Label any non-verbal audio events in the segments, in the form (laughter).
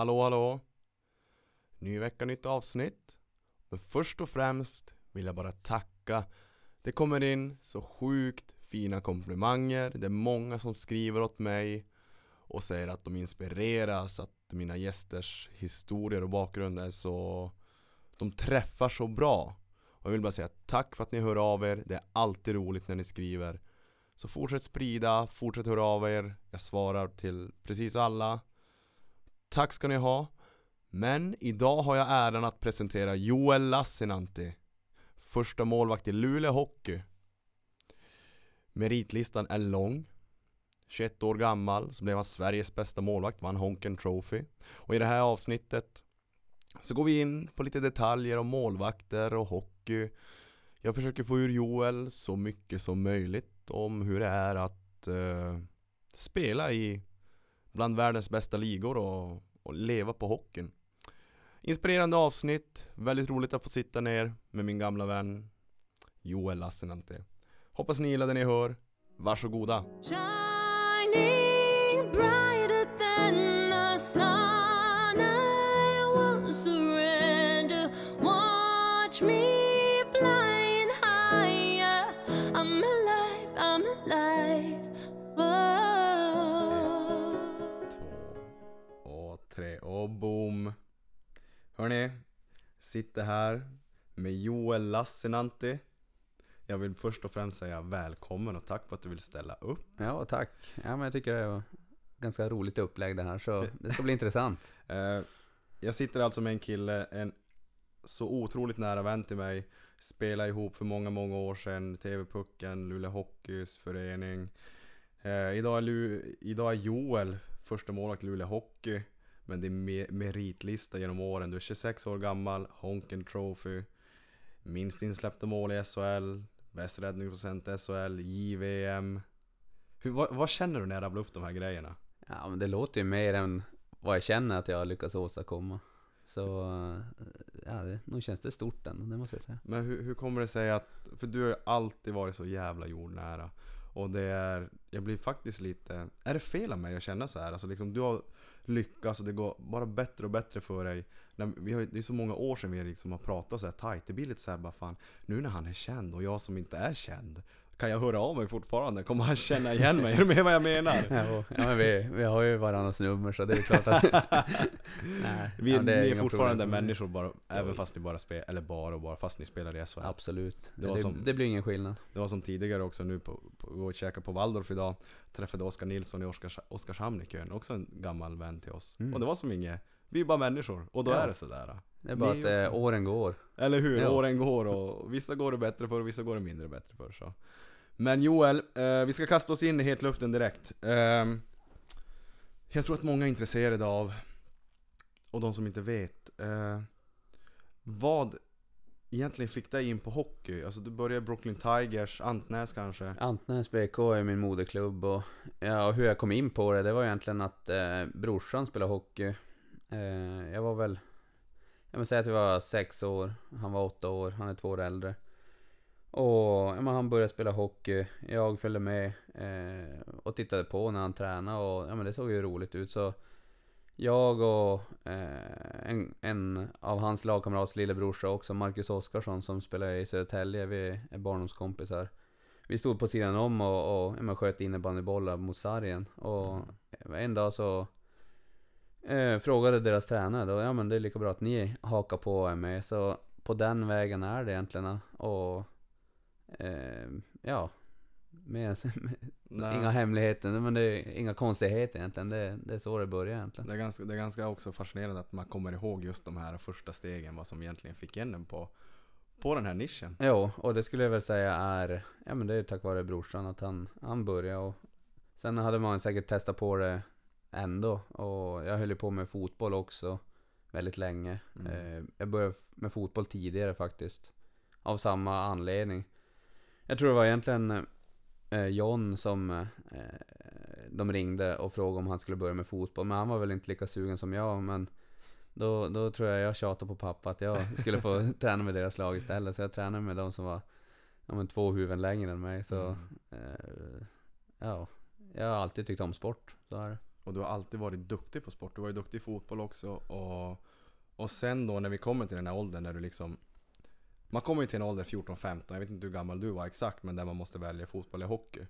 Hallå hallå! Ny vecka, nytt avsnitt. Men först och främst vill jag bara tacka. Det kommer in så sjukt fina komplimanger. Det är många som skriver åt mig och säger att de inspireras, att mina gästers historier och bakgrund är så... De träffar så bra. Och jag vill bara säga tack för att ni hör av er. Det är alltid roligt när ni skriver. Så fortsätt sprida, fortsätt höra av er. Jag svarar till precis alla. Tack ska ni ha. Men idag har jag äran att presentera Joel Lassinantti. Första målvakt i Luleå Hockey. Meritlistan är lång. 21 år gammal så blev han Sveriges bästa målvakt, vann Honken Trophy. Och i det här avsnittet så går vi in på lite detaljer om målvakter och hockey. Jag försöker få ur Joel så mycket som möjligt om hur det är att eh, spela i bland världens bästa ligor och, och leva på hockeyn. Inspirerande avsnitt, väldigt roligt att få sitta ner med min gamla vän Joel Lassinantti. Hoppas ni gillar det ni hör. Varsågoda! Shining brighter Hörni, sitter här med Joel Lassinantti. Jag vill först och främst säga välkommen och tack för att du vill ställa upp. Ja, tack. Ja, men jag tycker det var ganska roligt upplägg det här, så det ska bli intressant. (laughs) Eh, jag sitter alltså med en kille, en så otroligt nära vän till mig. Spelade ihop för många, många år sedan. TV-pucken, Luleå Hockeys förening. Eh, idag, är Lu, idag är Joel första målvakt i Luleå Hockey. Men det är me- meritlista genom åren. Du är 26 år gammal, Honken Trophy. Minst insläppta mål i SHL. Bäst räddningsprocent i SHL, JVM. Hur, vad, vad känner du när jag rabblar upp de här grejerna? Ja, men det låter ju mer än vad jag känner att jag har lyckats åstadkomma. Så, ja, det, nog känns det stort ändå, det måste jag säga. Men hur, hur kommer det sig att, för du har ju alltid varit så jävla jordnära. Och det är, jag blir faktiskt lite, är det fel av mig att känna så här? Alltså liksom du har lyckats och det går bara bättre och bättre för dig. När, vi har, det är så många år sedan vi liksom har pratat så här tajt. Det blir lite så här bara fan, nu när han är känd och jag som inte är känd. Kan jag höra av mig fortfarande? Kommer han känna igen mig? Är du med vad jag menar? (laughs) Ja, men vi, vi har ju varandras nummer så det är klart att... (laughs) Nej, Vi, ja, det ni är fortfarande problem. människor bara, även fast ni bara spelar, eller bara och bara, fast ni spelar i SHL. Absolut. Det Det, som- det blir ingen skillnad. Det var som tidigare också nu på, på gå och käka på Waldorf idag Träffade Oskar Nilsson i Oskars, Oskarshamn i kön, också en gammal vän till oss Mm. Och det var som inget, vi är bara människor och då Ja. är det sådär Det är bara Ni att eh, åren går. Eller hur? Ja. Åren går och vissa går det bättre för och vissa går det mindre bättre för så men Joel, eh, vi ska kasta oss in i hetluften direkt Eh, Jag tror att många är intresserade av Och de som inte vet eh, Vad egentligen fick dig in på hockey? Alltså du började Brooklyn Tigers, Antnäs kanske? Antnäs BK är min moderklubb och, ja, och hur jag kom in på det, det var egentligen att eh, brorsan spelade hockey. Eh, jag var väl, jag vill säga att jag var sex år, han var åtta år, han är två år äldre. Och ja, han började spela hockey, jag följde med eh, och tittade på när han tränade och ja, men det såg ju roligt ut. Så jag och eh, en, en av hans lagkamrats lillebrorsa också, Marcus Oskarsson som spelar i Södertälje, vi är barndomskompisar. Vi stod på sidan om och, och ja, men sköt innebandybollar mot sargen. Och en dag så eh, frågade deras tränare då, ja men det är lika bra att ni hakar på och är med. Så på den vägen är det egentligen. Och eh, ja mer, (laughs) inga hemligheter, men det är inga konstigheter egentligen. Det, det är så det börjar egentligen. Det är, ganska, det är ganska också fascinerande att man kommer ihåg just de här första stegen, vad som egentligen fick in en på, på den här nischen. Jo, och det skulle jag väl säga är, ja men det är tack vare brorsan att han, han började och sen hade man säkert testat på det ändå och jag höll ju på med fotboll också väldigt länge. Mm. Eh, jag började med fotboll tidigare faktiskt. Av samma anledning. Jag tror det var egentligen eh, John som eh, de ringde och frågade om han skulle börja med fotboll. Men han var väl inte lika sugen som jag. Men då, då tror jag jag tjatade på pappa att jag skulle få (laughs) träna med deras lag istället. Så jag tränade med de som var ja, men två huvuden längre än mig. Så Mm. eh, ja, jag har alltid tyckt om sport. Så är det. Och du har alltid varit duktig på sport. Du var ju duktig i fotboll också. Och, och sen då när vi kommer till den här åldern när du liksom Man kommer ju till en ålder 14-15, jag vet inte hur gammal du var exakt men där man måste välja fotboll eller hockey.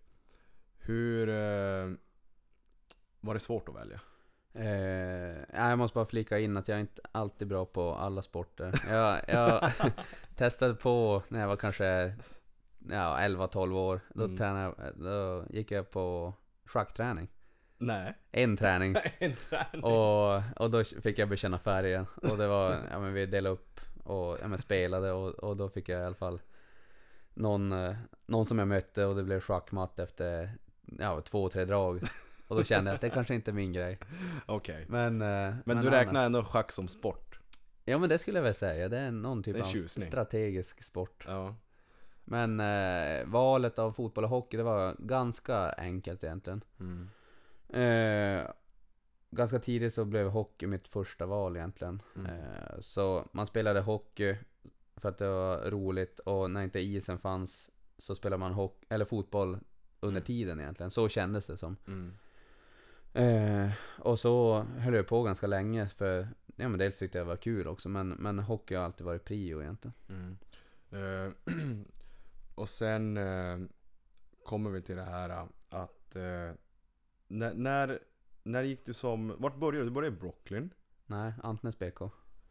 Hur... Eh, var det svårt att välja? Eh, jag måste bara flika in att jag är inte alltid bra på alla sporter. Jag, jag (laughs) testade på när jag var kanske ja, 11-12 år. Då, Mm. tränade, då gick jag på schackträning. Nej. En träning. (laughs) en träning. Och, och då fick jag bekänna färger. Och det var, ja men vi delade upp och ja, men spelade och, och då fick jag i alla fall någon, eh, någon som jag mötte och det blev schackmatt efter ja, två, tre drag. Och då kände jag att det kanske inte är min grej. (laughs) Okej. Men, eh, Men, du räknar ändå schack som sport? Ja men det skulle jag väl säga, det är någon typ är av tjusning. strategisk sport. Ja. Men eh, valet av fotboll och hockey, det var ganska enkelt egentligen. Mm. Eh, ganska tidigt så blev hockey mitt första val egentligen. Mm. Eh, så man spelade hockey för att det var roligt och när inte isen fanns så spelade man hockey, eller fotboll under Mm. tiden egentligen. Så kändes det som. Mm. Eh, och så höll jag på ganska länge för ja, men dels tyckte jag det var kul också men, men hockey har alltid varit prio egentligen. Mm. Eh, (clears throat) och sen eh, kommer vi till det här eh, att eh, när, när, när gick du som, vart började du? Du började i Brooklyn. Nej, Antnäs BK.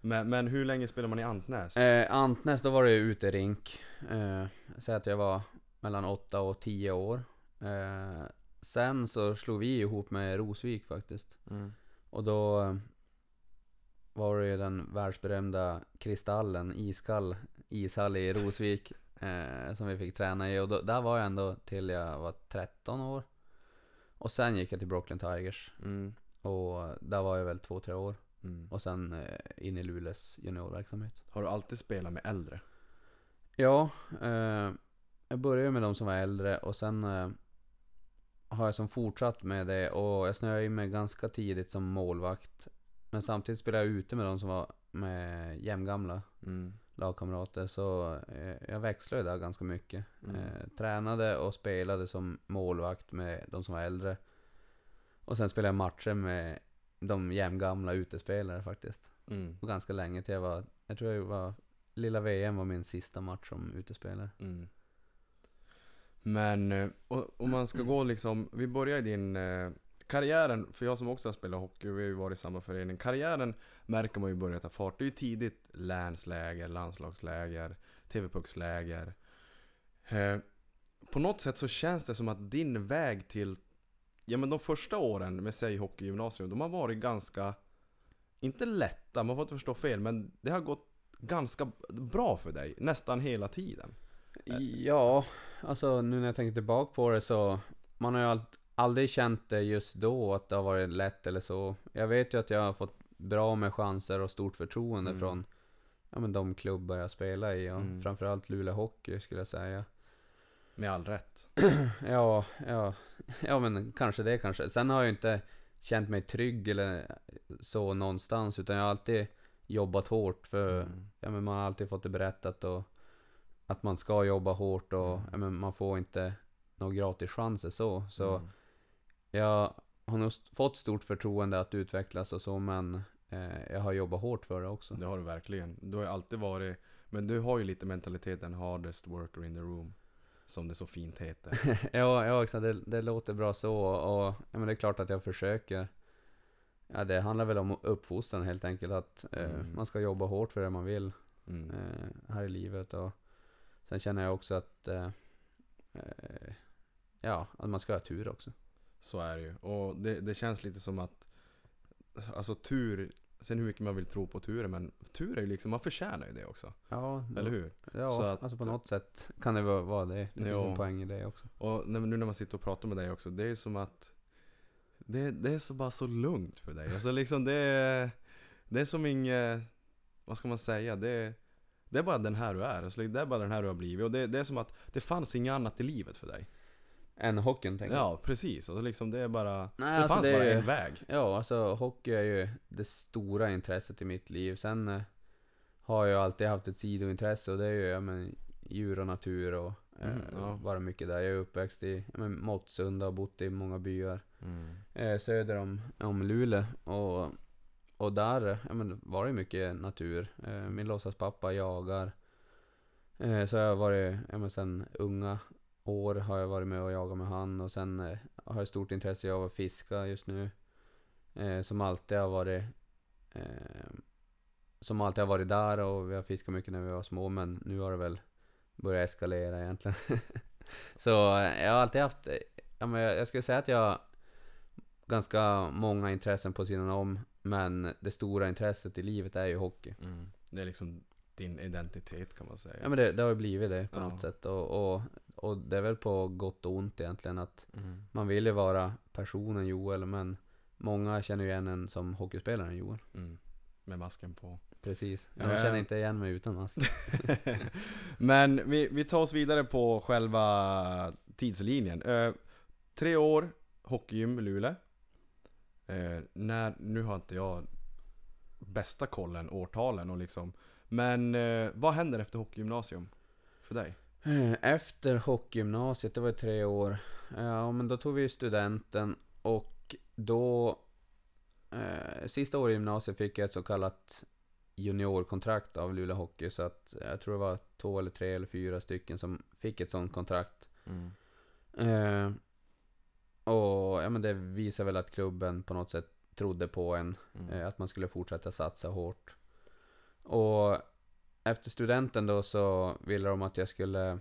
Men, men hur länge spelar man i Antnäs? Eh, Antnäs, då var det uterink. Eh, Säg att jag var mellan 8 och 10 år. Eh, sen så slog vi ihop med Rosvik faktiskt. Mm. Och då eh, var det ju den världsberömda Kristallen, iskall ishall i Rosvik. (laughs) eh, som vi fick träna i. Och då, där var jag ändå till jag var 13 år. Och sen gick jag till Brooklyn Tigers. Mm. Och där var jag väl 2-3 år. Mm. Och sen eh, in i Luleås juniorverksamhet. Har du alltid spelat med äldre? Ja, eh, jag började med de som var äldre och sen eh, har jag som fortsatt med det och jag snöade in mig ganska tidigt som målvakt. Men samtidigt spelade jag ute med de som var med jämngamla Mm. Lagkamrater så eh, jag växlade där ganska mycket. Mm. Eh, tränade och spelade som målvakt med de som var äldre. Och sen spelade jag matcher med de jämngamla utespelare faktiskt. Mm. Och ganska länge till jag var, jag tror jag var, lilla VM var min sista match som utespelare. Mm. Men eh, om man ska gå liksom, vi börjar i din eh, karriären, för jag som också har spelat hockey, vi har ju varit i samma förening. Karriären märker man ju börjar ta fart. Det är ju tidigt länsläger, landslagsläger, TV-pucksläger. Eh, på något sätt så känns det som att din väg till, ja men de första åren med säg hockeygymnasium, de har varit ganska, inte lätta, man får inte förstå fel, men det har gått ganska bra för dig nästan hela tiden. Ja, alltså nu när jag tänker tillbaka på det så Man har ju allt aldrig känt det just då att det har varit lätt eller så Jag vet ju att jag har fått bra med chanser och stort förtroende Mm. från Ja men de klubbar jag spelar i och Mm. framförallt Luleå Hockey skulle jag säga Med all rätt. (clears throat) Ja, ja, ja men kanske det kanske Sen har jag inte känt mig trygg eller så någonstans utan jag har alltid jobbat hårt för Mm. ja, men man har alltid fått det berättat och att man ska jobba hårt och Mm. ja, men man får inte några gratis chanser så. Så Mm. Jag har nog fått stort förtroende att utvecklas och så men eh, jag har jobbat hårt för det också. Det har du verkligen. Du har ju alltid varit, men du har ju lite mentaliteten hardest worker in the room. Som det så fint heter. (laughs) ja, ja exakt. Det, det låter bra så och ja, men det är klart att jag försöker. Ja, det handlar väl om uppfostran helt enkelt. Att eh, Mm. man ska jobba hårt för det man vill Mm. eh, här i livet. Och sen känner jag också att eh, eh, ja, att man ska ha tur också. Så är det ju. Och det, det känns lite som att, alltså tur, sen hur mycket man vill tro på turen, men tur är ju liksom, man förtjänar ju det också. Ja, Eller hur? Ja, Så att- alltså på något sätt kan det vara det. Det finns en poäng i det också. Och nu när man sitter och pratar med dig också, det är ju som att det, det är så bara så lugnt för dig. Alltså liksom det är, det är som inget, vad ska man säga? Det det är bara den här du är. Alltså det är bara den här du har blivit. Och det, det är som att det fanns inget annat i livet för dig. Än hockeyn tänker jag. Ja, precis. Alltså liksom det är bara, Nej, det alltså fanns det bara ju- en väg. Ja, alltså hockey är ju det stora intresset i mitt liv. Sen eh, har jag alltid haft ett sidointresse och det är ju ja, men, djur och natur och Eh, Mhm, ja. Mycket där. Jag är uppväxt i ja, men Måttsunda och bott i många byar Mm. eh, söder om, om Luleå. Och, och där ja, men var det mycket natur. Eh, min låtsaspappa jagar. Eh, så jag har varit, ja, men sen unga år har jag varit med och jagat med han. Och sen eh, har jag stort intresse av att fiska just nu. Eh, som alltid har varit eh, som alltid har varit där och vi har fiskat mycket när vi var små men nu har det väl börjat eskalera egentligen. (laughs) så eh, jag har alltid haft, eh, ja, men jag, jag skulle säga att jag har ganska många intressen på sidan om men det stora intresset i livet är ju hockey. Mm. Det är liksom din identitet kan man säga. Ja men det, det har ju blivit det på Ja. något sätt och, och, och det är väl på gott och ont egentligen att Mm. man vill ju vara personen Joel men många känner ju igen en som hockeyspelaren Joel. Mm. Med masken på. Precis. Ja. Jag känner inte igen mig utan mask. (laughs) Men vi, vi tar oss vidare på själva tidslinjen. Eh, tre år, hockeygym Luleå. Eh, när, nu har inte jag bästa kollen, årtalen och liksom. Men eh, vad händer efter hockeygymnasium? För dig? Eh, Efter hockeygymnasiet, det var ju tre år. Ja, men då tog vi studenten och då... Eh, sista året i gymnasiet fick jag ett så kallat juniorkontrakt av Luleå Hockey. Så att jag tror det var två eller tre eller fyra stycken som fick ett sånt kontrakt. Mm. Eh, och ja, men det visar väl att klubben på något sätt trodde på en. Mm. Eh, att man skulle fortsätta satsa hårt. Och efter studenten då så ville de att jag skulle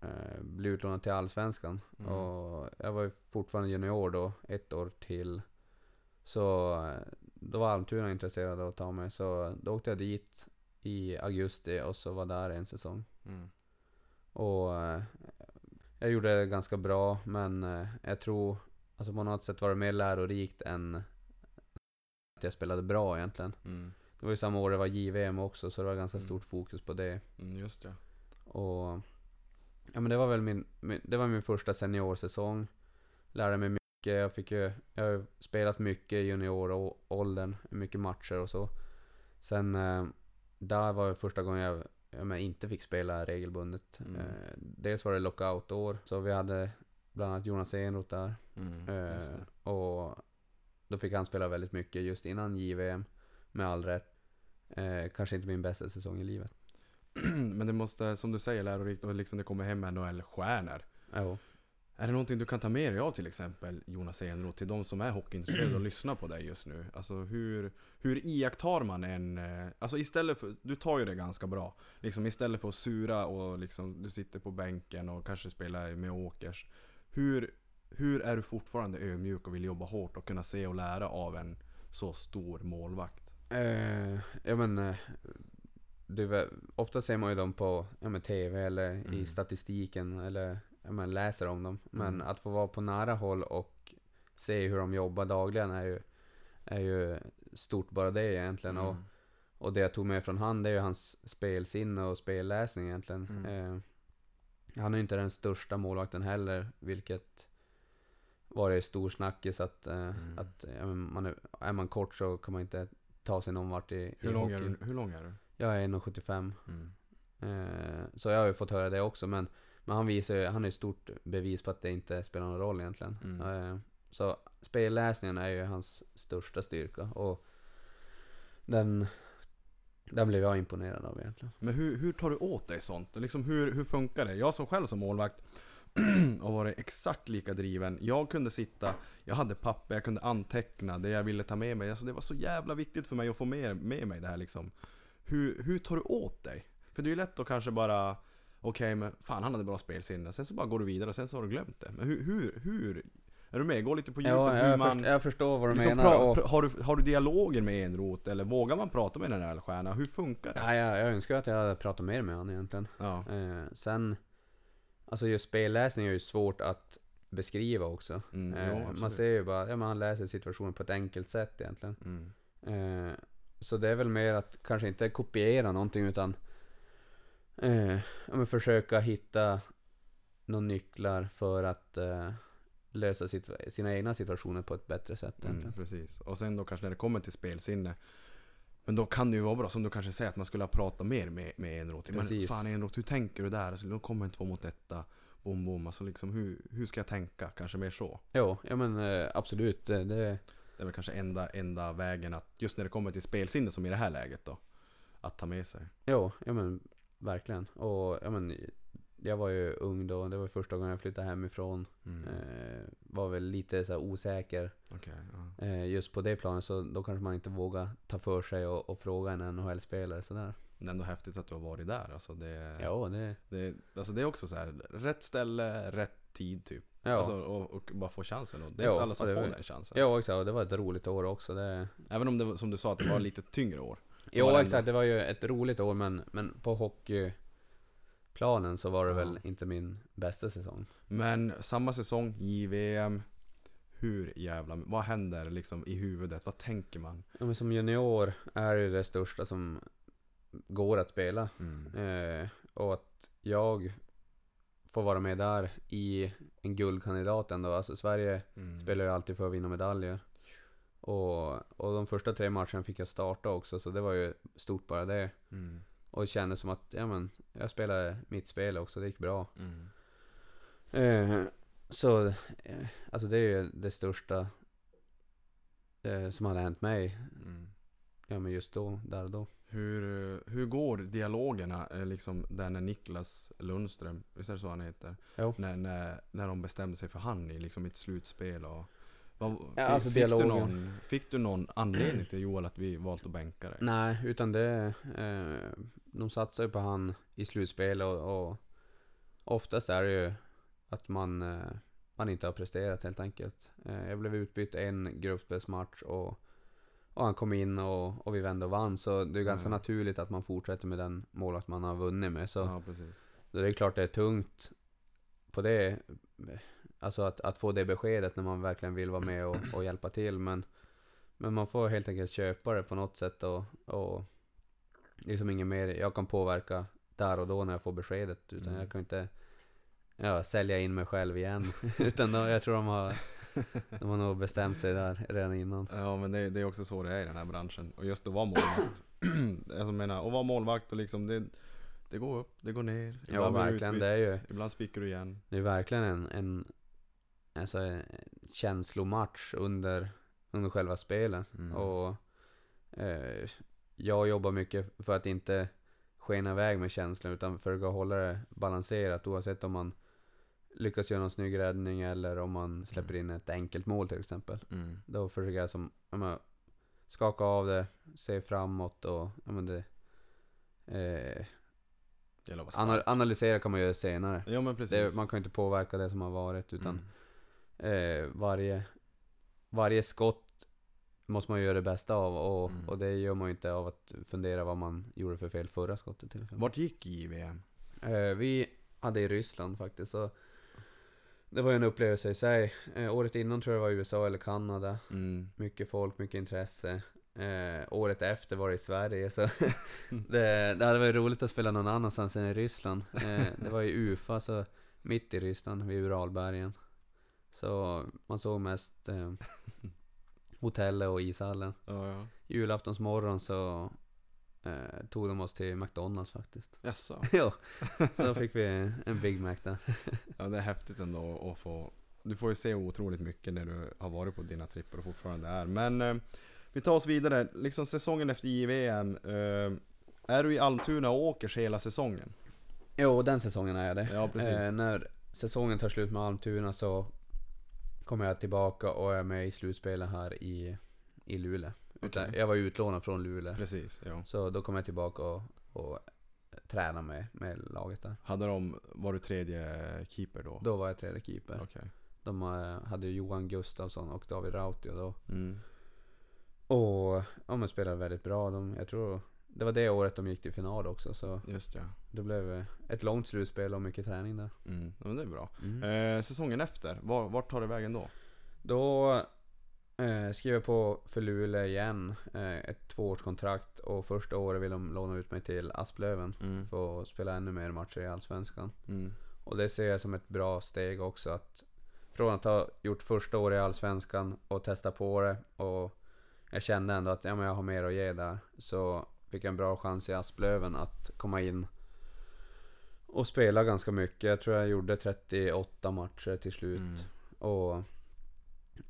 eh, bli utlånad till Allsvenskan. Mm. Och jag var ju fortfarande junior då, ett år till. Så eh, då var Almtuna intresserade av att ta mig. Så då åkte jag dit i augusti och så var där en säsong. Mm. Och eh, jag gjorde det ganska bra men eh, jag tror, alltså på något sätt var det mer lärorikt än att jag spelade bra egentligen. Mm. Det var ju samma år det var JVM också så det var ganska Mm. stort fokus på det. Mm, just det. Och ja men det var väl min, min, det var min första seniorsäsong. Lärde mig mycket, jag fick ju, jag har spelat mycket i junioråldern, mycket matcher och så. Sen eh, där var det första gången jag, jag inte fick spela regelbundet. Mm. Eh, dels var det lockoutår, så vi hade bland annat Jonas Enroth där. Mm, Eh, och då fick han spela väldigt mycket just innan JVM, med all rätt. Eh, kanske inte min bästa säsong i livet. (clears throat) Men det måste, som du säger, lärorikt och liksom det kommer hem NHL-stjärnor. Jo. Är det någonting du kan ta med dig av till exempel Jonas Enroth till de som är hockeyintresserade och (clears throat) lyssnar på dig just nu? Alltså hur, hur iakttar man en... eh, Alltså istället för, du tar ju det ganska bra. Liksom istället för att sura och liksom du sitter på bänken och kanske spelar med Åkers. Hur, hur är du fortfarande ödmjuk och vill jobba hårt och kunna se och lära av en så stor målvakt? Eh, ja men, eh, du, ofta ser man ju dem på ja, men TV eller i Mm. statistiken eller ja, men läser om dem. Men Mm. att få vara på nära håll och se hur de jobbar dagligen är ju, är ju stort bara det egentligen. Och, Mm. och det jag tog med från han det är ju hans spelsinne och spelläsning egentligen. Mm. Eh, han är ju inte den största målvakten heller, vilket var det stor snackis att, eh, Mm. att ja, man är, är man kort så kan man inte ta sig någon vart i, Hur, i lång är hockey. du, hur lång är du? Jag är 1,75. Mm. Eh, så jag har ju fått höra det också men, men han visar ju, han är ett stort bevis på att det inte spelar någon roll egentligen. Mm. Eh, så spelläsningen är ju hans största styrka och den, den blev jag imponerad av egentligen. Men hur, hur tar du åt dig sånt? Liksom hur, hur funkar det? Jag som själv som målvakt (clears throat) och varit exakt lika driven. Jag kunde sitta, jag hade papper, jag kunde anteckna det jag ville ta med mig. Alltså det var så jävla viktigt för mig att få med, med mig det här liksom. Hur, hur tar du åt dig? För det är ju lätt att kanske bara Okej men fan han hade bra spelsinne, sen så bara går du vidare och sen så har du glömt det. Men hur, hur, hur Är du med? Gå lite på djupet Ja, hur jag, man... först, jag förstår vad du liksom menar. och, har, du, har du dialoger med Enroth eller vågar man prata med den här stjärnan? Hur funkar det? ja, jag, jag önskar att jag hade pratat mer med honom egentligen. Ja. Eh, sen, alltså just spelläsning är ju svårt att beskriva också. Mm, Eh, ja, man ser ju bara, ja men han läser situationen på ett enkelt sätt egentligen. Mm. Eh, så det är väl mer att kanske inte kopiera någonting utan eh, ja, försöka hitta några nycklar för att eh, lösa sitt, sina egna situationer på ett bättre sätt Mm, precis. Och sen då kanske när det kommer till spelsinne. Men då kan det ju vara bra, som du kanske säger, att man skulle ha pratat mer med, med Enroth. Men fan Enroth, hur tänker du där? Alltså, de kommer inte två mot detta. Bom, bom. Alltså liksom, hur, hur ska jag tänka? Kanske mer så. Jo, ja men eh, absolut. Det, det, Det är väl kanske enda, enda vägen att, just när det kommer till spelsinne som i det här läget då. Att ta med sig. jo, ja men verkligen. Och ja men, jag var ju ung då. Det var första gången jag flyttade hemifrån. Mm. Eh, var väl lite så osäker Okej, ja. eh, just på det planet. Så då kanske man inte vågar ta för sig och, och fråga en NHL-spelare sådär. Men ändå häftigt att du har varit där. Alltså det, Ja, det... det, alltså det är också så här, rätt ställe, rätt tid typ. Ja. Alltså, och, och bara få chansen. Och det är Ja, inte alla som det får var- den chansen. Ja, exakt. Och det var ett roligt år också. Det... Även om det som du sa, att det var lite tyngre år. Så var Jo, det exakt. Det var ju ett roligt år, men, men på hockeyplanen så var det väl inte min bästa säsong. Men samma säsong, JVM. Hur jävla... Vad händer liksom i huvudet? Vad tänker man? Ja, men som junior är det det största som går att spela. Mm. Eh, och att jag får vara med där i en guldkandidat ändå. Alltså Sverige Mm. spelar ju alltid för att vinna medaljer. Och, och de första tre matcherna fick jag starta också, så det var ju stort bara det. Mm. Och det kändes som att, ja men, jag spelade mitt spel också, det gick bra. Mm. Eh, så, eh, alltså det är ju det största eh, som hade hänt mig. Mm. Ja men just då, där och då. Hur, hur går dialogerna eh, liksom där när Niklas Lundström, visst är det så han heter? Jo. När, när, när de bestämde sig för han i liksom ett slutspel och vad, Ja, alltså fick, du någon, fick du någon anledning till Joel att vi valt att bänka dig? Nej, utan det, eh, de satsar ju på han i slutspel och, och oftast är det ju att man, eh, man inte har presterat helt enkelt. Eh, jag blev utbytt en gruppspelsmatch och, och han kom in och, och vi vände och vann. Så det är ganska Mm. naturligt att man fortsätter med den målvakt man har vunnit med. Så Ja, precis. Så det är klart det är tungt på det. Alltså att, att få det beskedet när man verkligen vill vara med och, och hjälpa till. Men, men man får helt enkelt köpa det på något sätt och, och det är som inget mer jag kan påverka där och då när jag får beskedet. Utan Mm. jag kan inte ja, sälja in mig själv igen. (laughs) utan då, jag tror de har, de har nog bestämt sig där redan innan. Ja men det, det är också så det är i den här branschen. Och just att vara målvakt. (clears throat) alltså jag menar, att vara målvakt och liksom det, det går upp, det går ner. Ja, verkligen, utbytt, det är ju- Ibland spickar du igen. Det är verkligen en, en alltså, en känslomatch under, under själva spelet. Mm. Och eh, jag jobbar mycket för att inte skena iväg med känslan utan försöka hålla det balanserat oavsett om man lyckas göra någon snygg räddning eller om man släpper in ett enkelt mål till exempel. Mm. Då försöker jag som, ja, men, skaka av det, se framåt och ja, men det, eh, ana- analysera kan man göra senare. Ja. Det, man kan ju inte påverka det som har varit utan Mm. eh, varje, varje skott måste man göra det bästa av och, Mm. och det gör man ju inte av att fundera vad man gjorde för fel förra skottet till exempel. Vart gick JVM? Eh, vi hade i Ryssland faktiskt så det var ju en upplevelse i sig. Eh, året innan tror jag det var USA eller Kanada. Mm. Mycket folk, mycket intresse. Eh, året efter var det i Sverige så (laughs) (laughs) det, det hade varit roligt att spela någon annanstans än i Ryssland. Eh, det var i Ufa, så mitt i Ryssland, vid Uralbergen. Så man såg mest eh, (laughs) hotellet och ishallen. Ja, ja. Julaftonsmorgon så eh, tog de oss till McDonalds faktiskt. Jaså? (laughs) ja, så fick vi en Big Mac där. Ja det är häftigt ändå att få Du får ju se otroligt mycket när du har varit på dina tripper och fortfarande är Men eh, Vi tar oss vidare, liksom säsongen efter JVM eh, Är du i Almtuna och åker hela säsongen? Jo, den säsongen är jag det. Ja precis Eh, när säsongen tar slut med Almtuna så kommer jag tillbaka och är med i slutspelet här i, i Luleå. Utan Okej. Jag var utlånad från Luleå. Precis, ja Så då kom jag tillbaka och, och träna med, med laget där. Hade de, var du tredje keeper då? Då var jag tredje keeper. Okej De eh, hade Johan Gustafsson och David Rautio då. mm. Och ja, men spelade väldigt bra. De, jag tror det var det året de gick till final också. Så Just ja det blev eh, ett långt slutspel och mycket träning där. mm. men det är bra Mm. eh, Säsongen efter, var, vart tar det vägen då? Då eh, skrev jag på för Luleå igen. Eh, ett tvåårskontrakt och första året vill de låna ut mig till Asplöven. Mm. För att spela ännu mer matcher i Allsvenskan. Mm. Och det ser jag som ett bra steg också. att Från att ha gjort första året i Allsvenskan och testa på det och jag kände ändå att ja, men jag har mer att ge där. Så fick jag en bra chans i Asplöven att komma in och spela ganska mycket. Jag tror jag gjorde 38 matcher till slut. Mm. Och,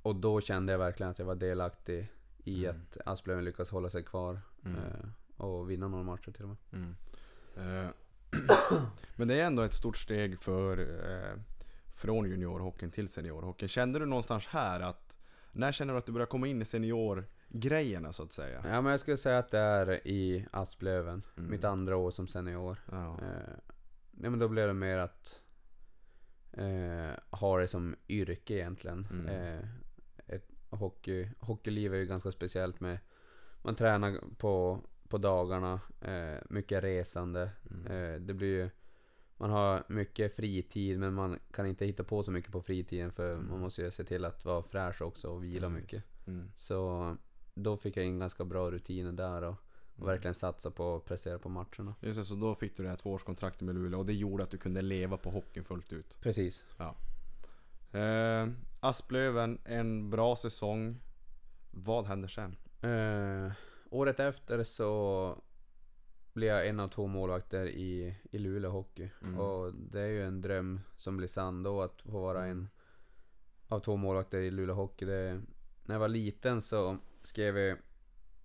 och då kände jag verkligen att jag var delaktig i Mm. att Asplöven lyckas hålla sig kvar. Mm. Eh, och vinna några matcher till och med. Mm. Eh, (clears throat) Men det är ändå ett stort steg för eh, från juniorhockeyn till seniorhockeyn. Kände du någonstans här att när känner du att du börjar komma in i seniorgrejerna så att säga? Ja men jag skulle säga att det är i Asplöven. Mm. Mitt andra år som senior. Ja. Eh, nej men då blev det mer att eh, ha det som yrke egentligen. Mm. Eh, ett hockey, hockeyliv är ju ganska speciellt med man tränar på, på dagarna, eh, mycket resande. Mm. Eh, det blir ju, man har mycket fritid men man kan inte hitta på så mycket på fritiden för Mm. man måste ju se till att vara fräsch också och vila Precis. mycket. Mm. Så då fick jag in ganska bra rutiner där och, och verkligen satsa på att prestera på matcherna. Just det, så då fick du det här tvåårskontraktet med Luleå och det gjorde att du kunde leva på hockeyn fullt ut. Precis. Eh, Asplöven, en bra säsong. Vad händer sen? Eh, året efter så blev jag en av två målvakter i, i Luleå Hockey. Mm. Och det är ju en dröm som blir sann då att få vara en av två målvakter i Luleå Hockey. Det, när jag var liten så skrev jag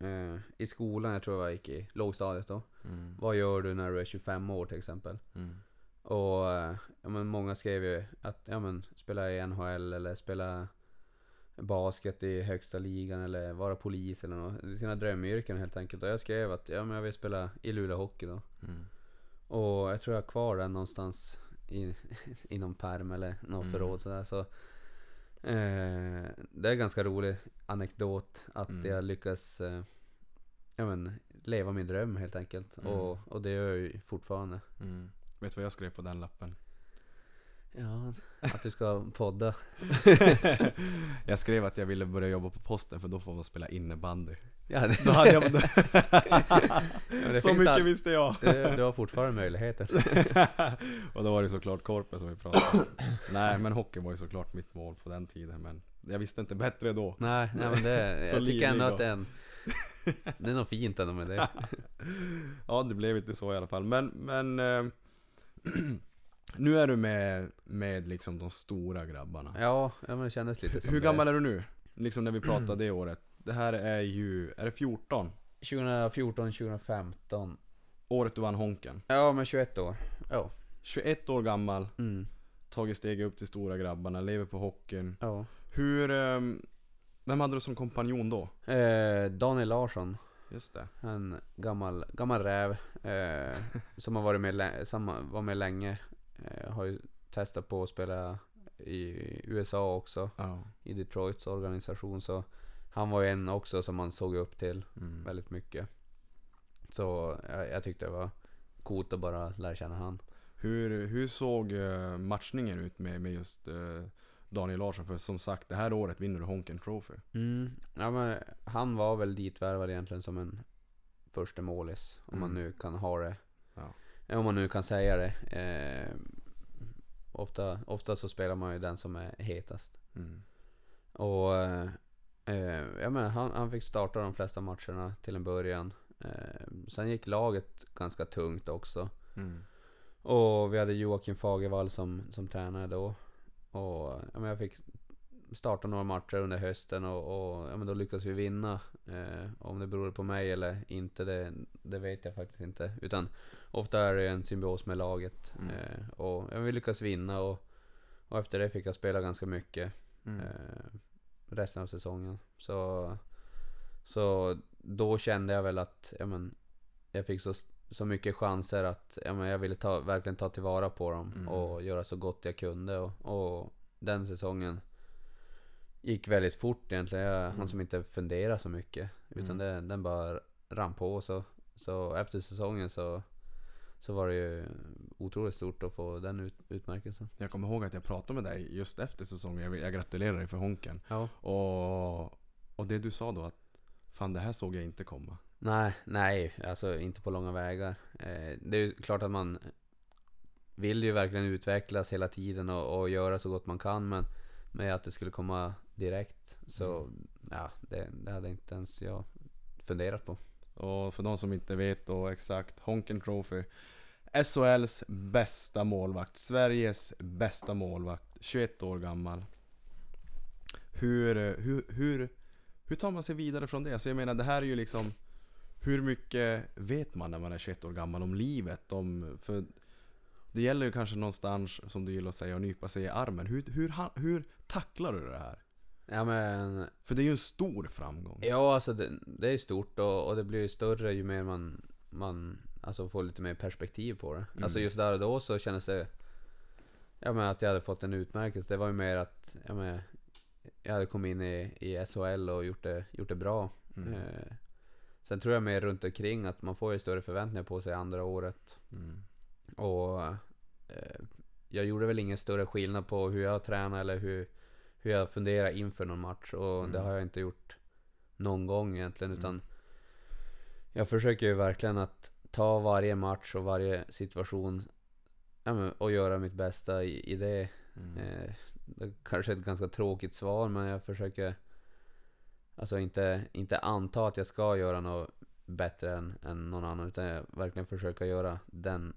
eh, i skolan, jag tror jag gick i lågstadiet då. Mm. Vad gör du när du är 25 år till exempel? Mm. Och eh, ja, men många skrev ju att ja, men, spela i NHL eller spela basket i högsta ligan eller vara polis eller något. Sina drömyrken helt enkelt. Och jag skrev att ja, men jag vill spela i Luleå Hockey då. Mm. Och jag tror jag har kvar den någonstans i, (laughs) i någon perm eller någon Mm. förråd sådär. Så, eh, det är en ganska rolig anekdot att Mm. jag lyckas eh, ja, men, leva min dröm helt enkelt. Mm. Och, och det gör jag ju fortfarande. Mm. Vet du vad jag skrev på den lappen? Ja, att du ska podda. (laughs) jag skrev att jag ville börja jobba på posten för då får man spela innebandy. Ja, det, Då hade jag... (laughs) det så mycket all- visste jag. Du har fortfarande möjligheten. (laughs) och då var det såklart korpen som vi pratade om. (coughs) Nej men hockey var ju såklart mitt mål på den tiden men jag visste inte bättre då. Nej, nej men det, (laughs) jag tycker ändå livlig att det är en, Det är något fint ändå med det. ja det blev inte så i alla fall. Men, men eh, (clears throat) nu är du med, med liksom de stora grabbarna. Ja, ja men det kändes lite som Hur det. gammal är du nu? Liksom när vi pratade det året. Det här är ju, är det 14? 2014, 2015. Året du vann Honken. Ja, men 21 år. Ja. 21 år gammal, Mm. tagit steget upp till stora grabbarna, lever på hockeyn. Ja. Hur, ehm, vem hade du som kompanjon då? Eh, Daniel Larsson. Just det. En gammal, gammal räv. Eh, (laughs) som har varit med, som var med länge. Eh, har ju testat på att spela i USA också. Ja. I Detroits organisation. Så han var ju en också som man såg upp till Mm. väldigt mycket. Så jag, jag tyckte det var coolt att bara lära känna han. Hur, hur såg eh, matchningen ut med, med just eh, Daniel Larsson? För som sagt, det här året vinner du Honken Trophy. Mm. Ja, men han var väl ditvärvad egentligen som en första målis Om man Mm. nu kan ha det. Ja. Ja, Om man nu kan säga det. Eh, ofta, ofta så spelar man ju den som är hetast. Mm. Och eh, eh, ja, men han, han fick starta de flesta matcherna till en början. Eh, sen gick laget ganska tungt också. Mm. Och vi hade Joakim Fagervall som, som tränare då. Och ja, men jag fick starta några matcher under hösten och, och ja, men då lyckades vi vinna. Eh, om det beror på mig eller inte, det, det vet jag faktiskt inte. Utan ofta är det en symbios med laget. Mm. Eh, och ja, vi lyckades vinna och, och efter det fick jag spela ganska mycket Mm. eh, resten av säsongen. Så, så då kände jag väl att ja, men, jag fick så, så mycket chanser att ja, men jag ville ta, verkligen ta tillvara på dem Mm. och göra så gott jag kunde. Och, och den säsongen gick väldigt fort egentligen. Jag Mm. han som inte fundera så mycket. Utan Mm. det, den bara rann på. Så, så efter säsongen så, så var det ju otroligt stort att få den ut, utmärkelsen. Jag kommer ihåg att jag pratade med dig just efter säsongen. Jag, jag gratulerar dig för Honken. Ja. Och, och det du sa då att Fan det här såg jag inte komma. Nej, nej, alltså inte på långa vägar. Eh, det är ju klart att man vill ju verkligen utvecklas hela tiden och, och göra så gott man kan men med att det skulle komma direkt. Så Mm. ja, det, det hade inte ens jag funderat på. Och för de som inte vet då exakt, Honken Trophy SHLs bästa målvakt, Sveriges bästa målvakt, 21 år gammal. Hur, hur, hur, hur tar man sig vidare från det? Så jag menar det här är ju liksom Hur mycket vet man när man är 21 år gammal om livet? Om, för det gäller ju kanske någonstans, som du gillar att säga, att nypa sig i armen. Hur, hur, hur tacklar du det här? Ja men, För det är ju en stor framgång. ja alltså det, det är stort och, och det blir ju större ju mer man, man alltså får lite mer perspektiv på det. Mm. Alltså just där och då så kändes det, ja men att jag hade fått en utmärkelse. Det var ju mer att, ja men, jag hade kommit in i, i SHL och gjort det, gjort det bra. Mm. Eh, sen tror jag mer runt omkring att man får ju större förväntningar på sig andra året. Mm. Och eh, jag gjorde väl ingen större skillnad på hur jag tränar eller hur, hur jag funderar inför någon match. Och Mm. det har jag inte gjort någon gång egentligen. Mm. Utan jag försöker ju verkligen att ta varje match och varje situation ja, men, och göra mitt bästa i, i det. Mm. Eh, det kanske är ett ganska tråkigt svar men jag försöker Alltså inte, inte anta att jag ska göra något bättre än, än någon annan utan jag verkligen försöka göra den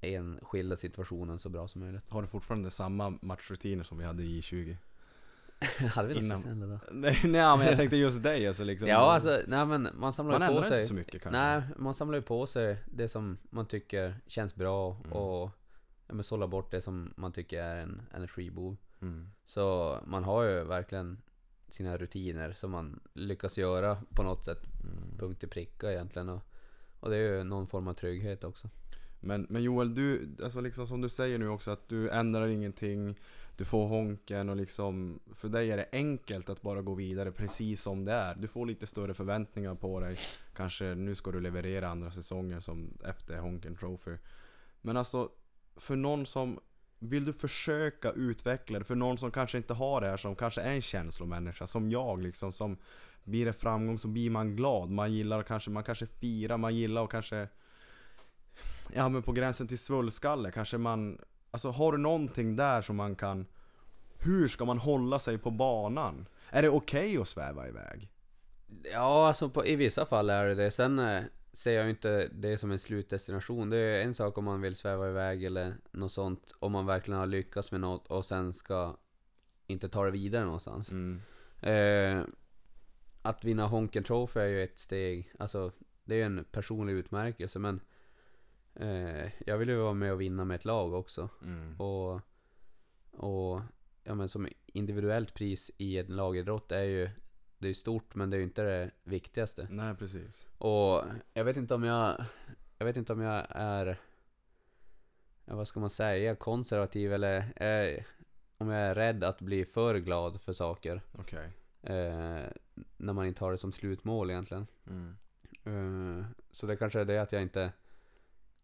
enskilda situationen så bra som möjligt. Har du fortfarande samma matchrutiner som vi hade i 20? (laughs) Hade vi något speciellt då? (laughs) Nej, nej men jag tänkte just dig alltså liksom Ja alltså, nej men man samlar Man ju på sig inte så mycket kanske Nej, man samlar ju på sig det som man tycker känns bra Mm. och ja, men sålla bort det som man tycker är en energibov. mm. Så man har ju verkligen sina rutiner som man lyckas göra på något sätt, Mm. punkt till pricka egentligen. Och, och det är ju någon form av trygghet också. Men, men Joel, du, alltså liksom som du säger nu också att du ändrar ingenting du får honken och liksom För dig är det enkelt att bara gå vidare precis som det är. Du får lite större förväntningar på dig. Kanske nu ska du leverera andra säsonger som efter Honken Trophy. Men alltså För någon som Vill du försöka utveckla det? För någon som kanske inte har det här som kanske är en känslomänniska Som jag liksom som Blir det framgång så blir man glad. Man gillar kanske, man kanske firar, man gillar och kanske Ja men på gränsen till svullskalle kanske man Alltså har du någonting där som man kan Hur ska man hålla sig på banan? Är det okej att sväva iväg? Ja, alltså på, i vissa fall är det det. Sen eh, ser jag inte det som en slutdestination. Det är en sak om man vill sväva iväg eller något sånt. Om man verkligen har lyckats med något och sen ska inte ta det vidare någonstans. Mm. Eh, att vinna Honken Trophy är ju ett steg, alltså det är ju en personlig utmärkelse men eh, jag vill ju vara med och vinna med ett lag också. Mm. Och, och ja, men som individuellt pris i en lagidrott är ju det är stort men det är ju inte det viktigaste. Nej precis Och jag vet inte om jag Jag vet inte om jag är Vad ska man säga? Konservativ eller eh, Om jag är rädd att bli för glad för saker Okej eh, När man inte har det som slutmål egentligen mm. eh, Så det kanske är det att jag inte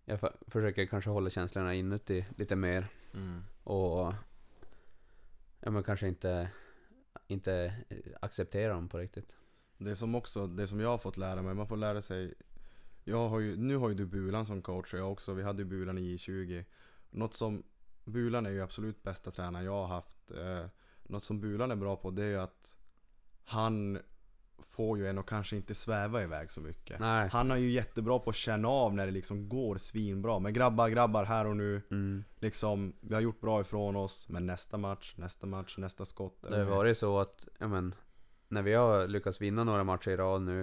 Jag för, försöker kanske hålla känslorna inuti lite mer. Mm. Och Ja men kanske inte Inte acceptera dem på riktigt. Det som också, det som jag har fått lära mig, man får lära sig Jag har ju, nu har ju du Bulan som coach och jag också, vi hade ju Bulan i I20 Något som Bulan är ju absolut bästa tränaren jag har haft. Eh, Något som Bulan är bra på det är ju att Han Får ju en att kanske inte sväva iväg så mycket Nej Han är ju jättebra på att känna av när det liksom går svinbra Men grabbar, grabbar här och nu mm. Liksom, vi har gjort bra ifrån oss Men nästa match, nästa match, nästa skott Det har varit så att, ja men, när vi har lyckats vinna några matcher i rad nu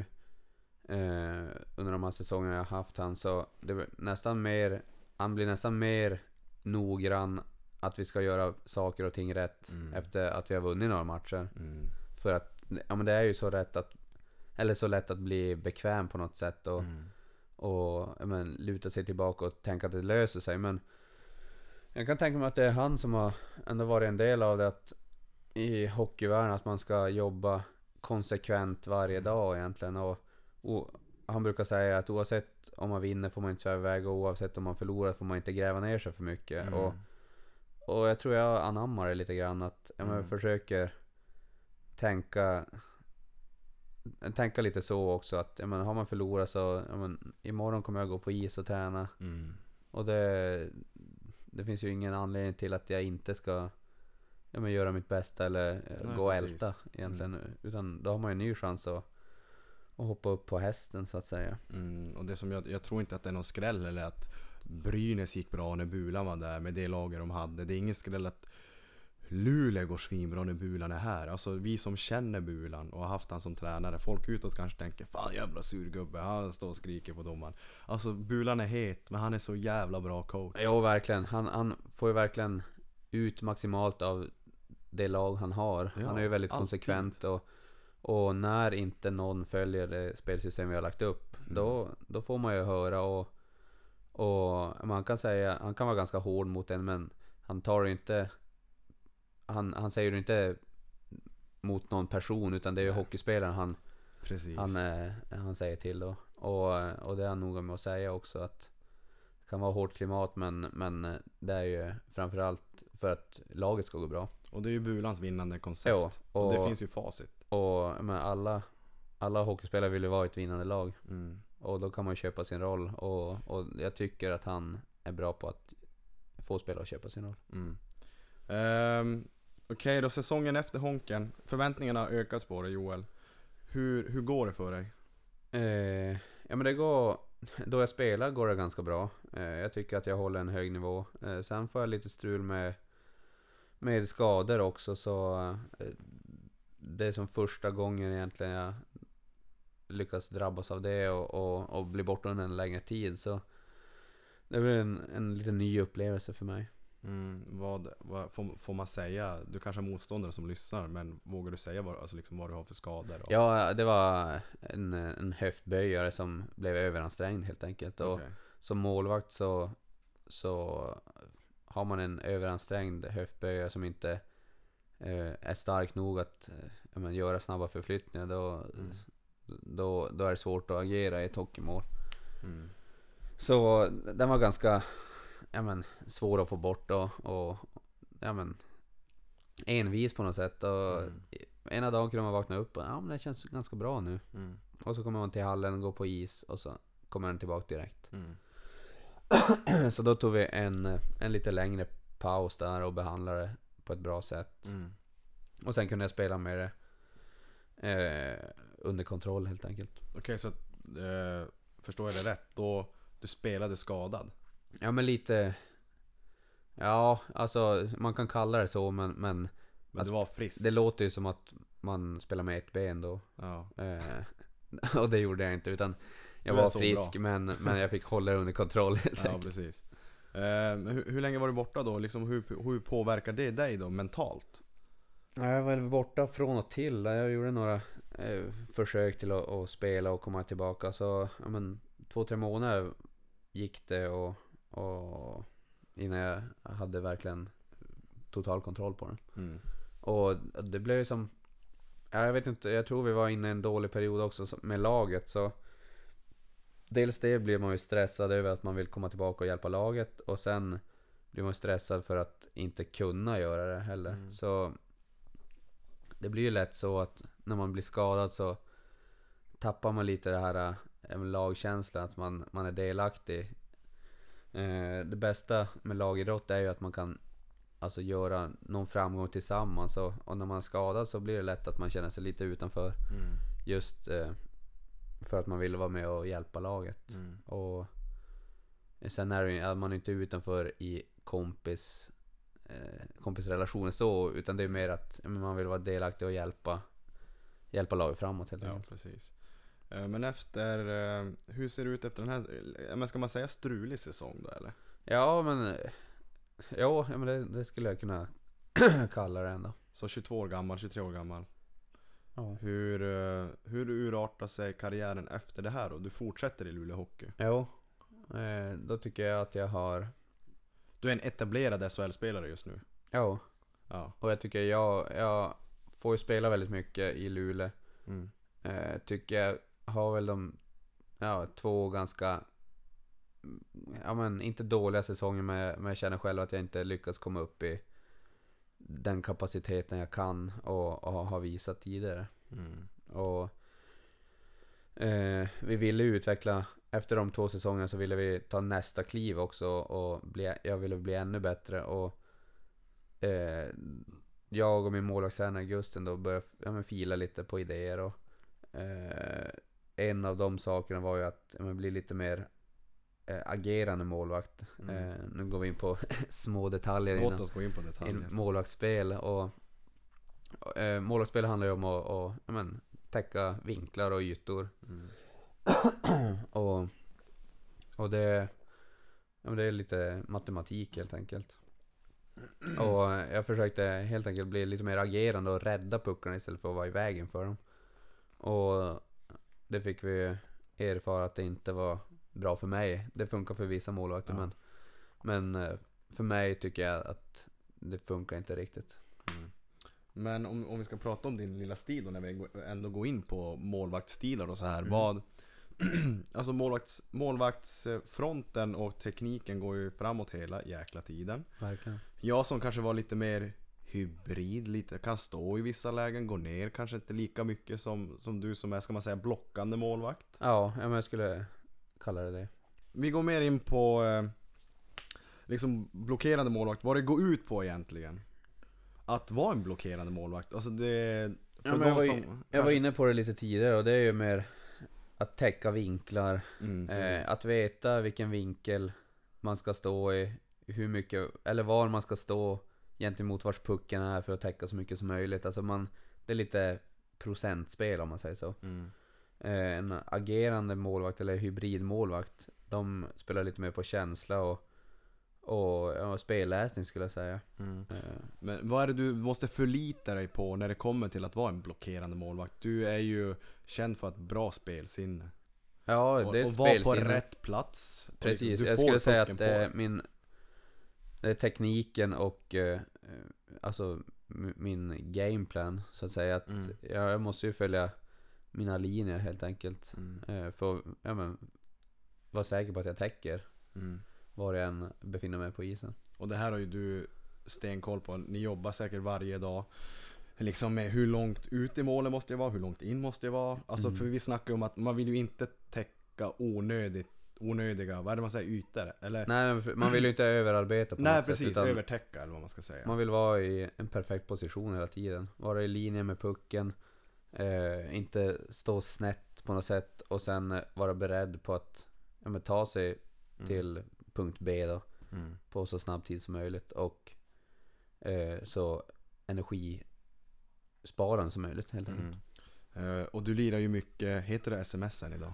eh, under de här säsongerna jag har haft han så det nästan mer, han blir nästan mer noggrann att vi ska göra saker och ting rätt Mm. efter att vi har vunnit några matcher. mm. För att, ja men det är ju så rätt att, eller så lätt att bli bekväm på något sätt och, Mm. och men, luta sig tillbaka och tänka att det löser sig. Men jag kan tänka mig att det är han som har ändå varit en del av det att i hockeyvärlden att man ska jobba konsekvent varje dag egentligen. Och, och han brukar säga att oavsett om man vinner får man inte sväva iväg och oavsett om man förlorar får man inte gräva ner sig för mycket. Mm. Och, och jag tror jag anammar det lite grann att jag Mm. försöker tänka Tänka lite så också att jag men, har man förlorat så jag men, imorgon kommer jag gå på is och träna. Mm. Och det, det finns ju ingen anledning till att jag inte ska ja, men göra mitt bästa eller eh, Nej, gå och älta egentligen. Utan då har man ju en ny chans att, att hoppa upp på hästen så att säga. Mm, och det som jag, jag tror inte att det är någon skräll eller att Brynäs gick bra när Bulan var där med det laget de hade. Det är ingen skräll att Luleå går svinbra när Bulan är här. Alltså vi som känner Bulan och har haft han som tränare. Folk utåt kanske tänker Fan jävla surgubbe, han står och skriker på domaren. Alltså Bulan är het, men han är så jävla bra coach. Jo, verkligen. Han, han får ju verkligen ut maximalt av det lag han har. Ja, han är ju väldigt alltid. konsekvent och, och när inte någon följer det spelsystem vi har lagt upp, Mm. då, då får man ju höra och, och man kan säga, han kan vara ganska hård mot en men han tar det inte, han, han säger det inte mot någon person utan det är ju hockeyspelaren han, Precis. han, eh, han säger till då. Och, och det är han noga med att säga också att det kan vara hårt klimat men, men eh, det är ju framförallt för att laget ska gå bra. Och det är ju Bulans vinnande koncept. Jo, och, och, det finns ju facit. och men alla, alla hockeyspelare vill ju vara i ett vinnande lag. Mm. Och då kan man ju köpa sin roll. Och, och jag tycker att han är bra på att få spelare att köpa sin roll. Mm. Ehm, Okej då, säsongen efter Honken. Förväntningarna har ökats på dig Joel. Hur, hur går det för dig? Eh, ja men det går, (laughs) då jag spelar går det ganska bra. Eh, jag tycker att jag håller en hög nivå. Eh, sen får jag lite strul med, med skador också så eh, det är som första gången egentligen jag lyckas drabbas av det och, och, och bli borta under en längre tid. Så det blir en, en liten ny upplevelse för mig. Mm, vad, vad får, får man säga? Du kanske har motståndare som lyssnar, men vågar du säga vad, alltså liksom vad du har för skador? Och, Ja, det var en, en höftböjare som blev överansträngd helt enkelt. Och, okej. som målvakt så, så har man en överansträngd höftböjare som inte eh, är stark nog att eh, men, göra snabba förflyttningar. Då, Mm. då, då är det svårt att agera i ett hockeymål. Mm. Så den var ganska ja, men, svår att få bort och, och ja, men, envis på något sätt. Och Mm. Ena dagen kunde man vakna upp och ja, men det känns ganska bra nu. Mm. Och så kommer man till hallen och går på is och så kommer den tillbaka direkt. Mm. (clears throat) Så då tog vi en, en lite längre paus där och behandlade det på ett bra sätt. Mm. Och sen kunde jag spela med det eh, under kontroll helt enkelt. Okej, så eh, förstår jag det rätt? Då du spelade skadad? Ja men lite... Ja, alltså man kan kalla det så men, men Men Alltså, du var frisk? det låter ju som att man spelar med ett ben då. Ja. Eh, (laughs) och det gjorde jag inte utan jag var frisk bra. men, men jag fick hålla det under kontroll helt ja, precis. Eh, hur, hur länge var du borta då? Liksom, hur, hur påverkar det dig då mentalt? Ja, Jag var borta från och till. Jag gjorde några eh, försök till att, att spela och komma tillbaka. Så ja, men, två, tre månader gick det och, och innan jag hade verkligen total kontroll på den. Mm. Och det blev ju som... Ja, jag vet inte, jag tror vi var inne i en dålig period också så- med laget. Så dels det blir man ju stressad över att man vill komma tillbaka och hjälpa laget. Och sen blir man stressad för att inte kunna göra det heller. Mm. Så det blir ju lätt så att när man blir skadad så tappar man lite det här äh, lagkänslan, att man, man är delaktig. Eh, det bästa med lagidrott är ju att man kan alltså, göra någon framgång tillsammans. Och, och när man är skadad så blir det lätt att man känner sig lite utanför. Mm. Just eh, för att man vill vara med och hjälpa laget. Mm. Och sen är det ju, är man inte utanför i kompis eh, kompisrelationer så, utan det är mer att man vill vara delaktig och hjälpa hjälpa laget framåt helt Ja, enkelt. precis. Eh, Men efter, eh, hur ser det ut efter den här, eh, men ska man säga strulig säsong då eller? Ja, men ja, men det, det skulle jag kunna (clears throat) kalla det ändå. Så 22 år gammal, 23 år gammal. Ja. Hur, hur urartar sig karriären efter det här då? Du fortsätter i Luleå Hockey. Jo, då tycker jag att jag har, Du är en etablerad SHL-spelare just nu. ja, Ja. och jag tycker jag, jag får ju spela väldigt mycket i Luleå. Mm. Eh, tycker jag har väl de ja, två ganska ja men inte dåliga säsonger men, men jag känner själv att jag inte lyckats komma upp i den kapaciteten jag kan och, och har visat tidigare. Mm. Och eh, vi ville utveckla, efter de två säsongerna så ville vi ta nästa kliv också och bli, jag ville bli ännu bättre och eh, jag och min målvaktstränare Gusten då började ja, men fila lite på idéer och eh, en av de sakerna var ju att ja, men bli lite mer eh, agerande målvakt. Mm. Eh, nu går vi in på (laughs) små detaljer Låt oss gå in på detaljer. målvaktsspel och eh, målvaktsspel handlar ju om att, ja, men, täcka vinklar och ytor. Mm. (clears throat) Och, och det, ja, men det är lite matematik helt enkelt. Och jag försökte helt enkelt bli lite mer agerande och rädda puckarna istället för att vara i vägen för dem. Och det fick vi erfara att det inte var bra för mig. Det funkar för vissa målvakter Ja. men, men eh, för mig tycker jag att det funkar inte riktigt. Mm. Men om, om vi ska prata om din lilla stil då när vi ändå går in på målvaktsstilar och så här. Mm. Vad, (clears throat) alltså målvakts, målvaktsfronten och tekniken går ju framåt hela jäkla tiden. Verkligen. Jag som kanske var lite mer hybrid, lite, kan stå i vissa lägen, gå ner kanske inte lika mycket som, som du som är, ska man säga, blockande målvakt. Ja, men jag skulle kalla det det. Vi går mer in på eh, liksom blockerande målvakt, vad det går ut på egentligen. Att vara en blockerande målvakt. Alltså det... För Ja, de jag var som Jag var kanske- inne på det lite tidigare och det är ju mer att täcka vinklar, Mm, eh, att veta vilken vinkel man ska stå i, hur mycket, eller var man ska stå gentemot vars pucken är för att täcka så mycket som möjligt. Alltså man, det är lite procentspel om man säger så. Mm. Eh, en agerande målvakt eller hybridmålvakt, de spelar lite mer på känsla och, och ja, spelläsning skulle jag säga. Mm. Eh, Men vad är det du måste förlita dig på när det kommer till att vara en blockerande målvakt? Du är ju känd för ett bra spelsinne. ja, Och, det är och vara på rätt plats. Och Precis, liksom, du jag får skulle säga att dig. min Det är tekniken och eh, eh, Alltså min gameplan så att säga att Mm. jag, jag måste ju följa Mina linjer helt enkelt Mm. eh, För att ja, men, Vara säker på att jag täcker Mm. Var jag än befinner mig på isen Och det här har ju du stenkoll på. Ni jobbar säkert varje dag. Liksom med hur långt ut i målet måste jag vara, hur långt in måste jag vara. Alltså Mm. för vi snackar ju om att man vill ju inte täcka onödigt, onödiga, vad är det man säger, ytor? Eller? Nej man vill ju inte överarbeta på Nej något precis, sätt utan övertäcka eller vad man ska säga. Man vill vara i en perfekt position hela tiden Vara i linje med pucken eh, Inte stå snett på något sätt och sen eh, vara beredd på att ja, men, ta sig Mm. till punkt B då Mm. på så snabb tid som möjligt och eh, så energisparande som möjligt helt enkelt. Mm. Eh, och du lirar ju mycket, heter det sms idag?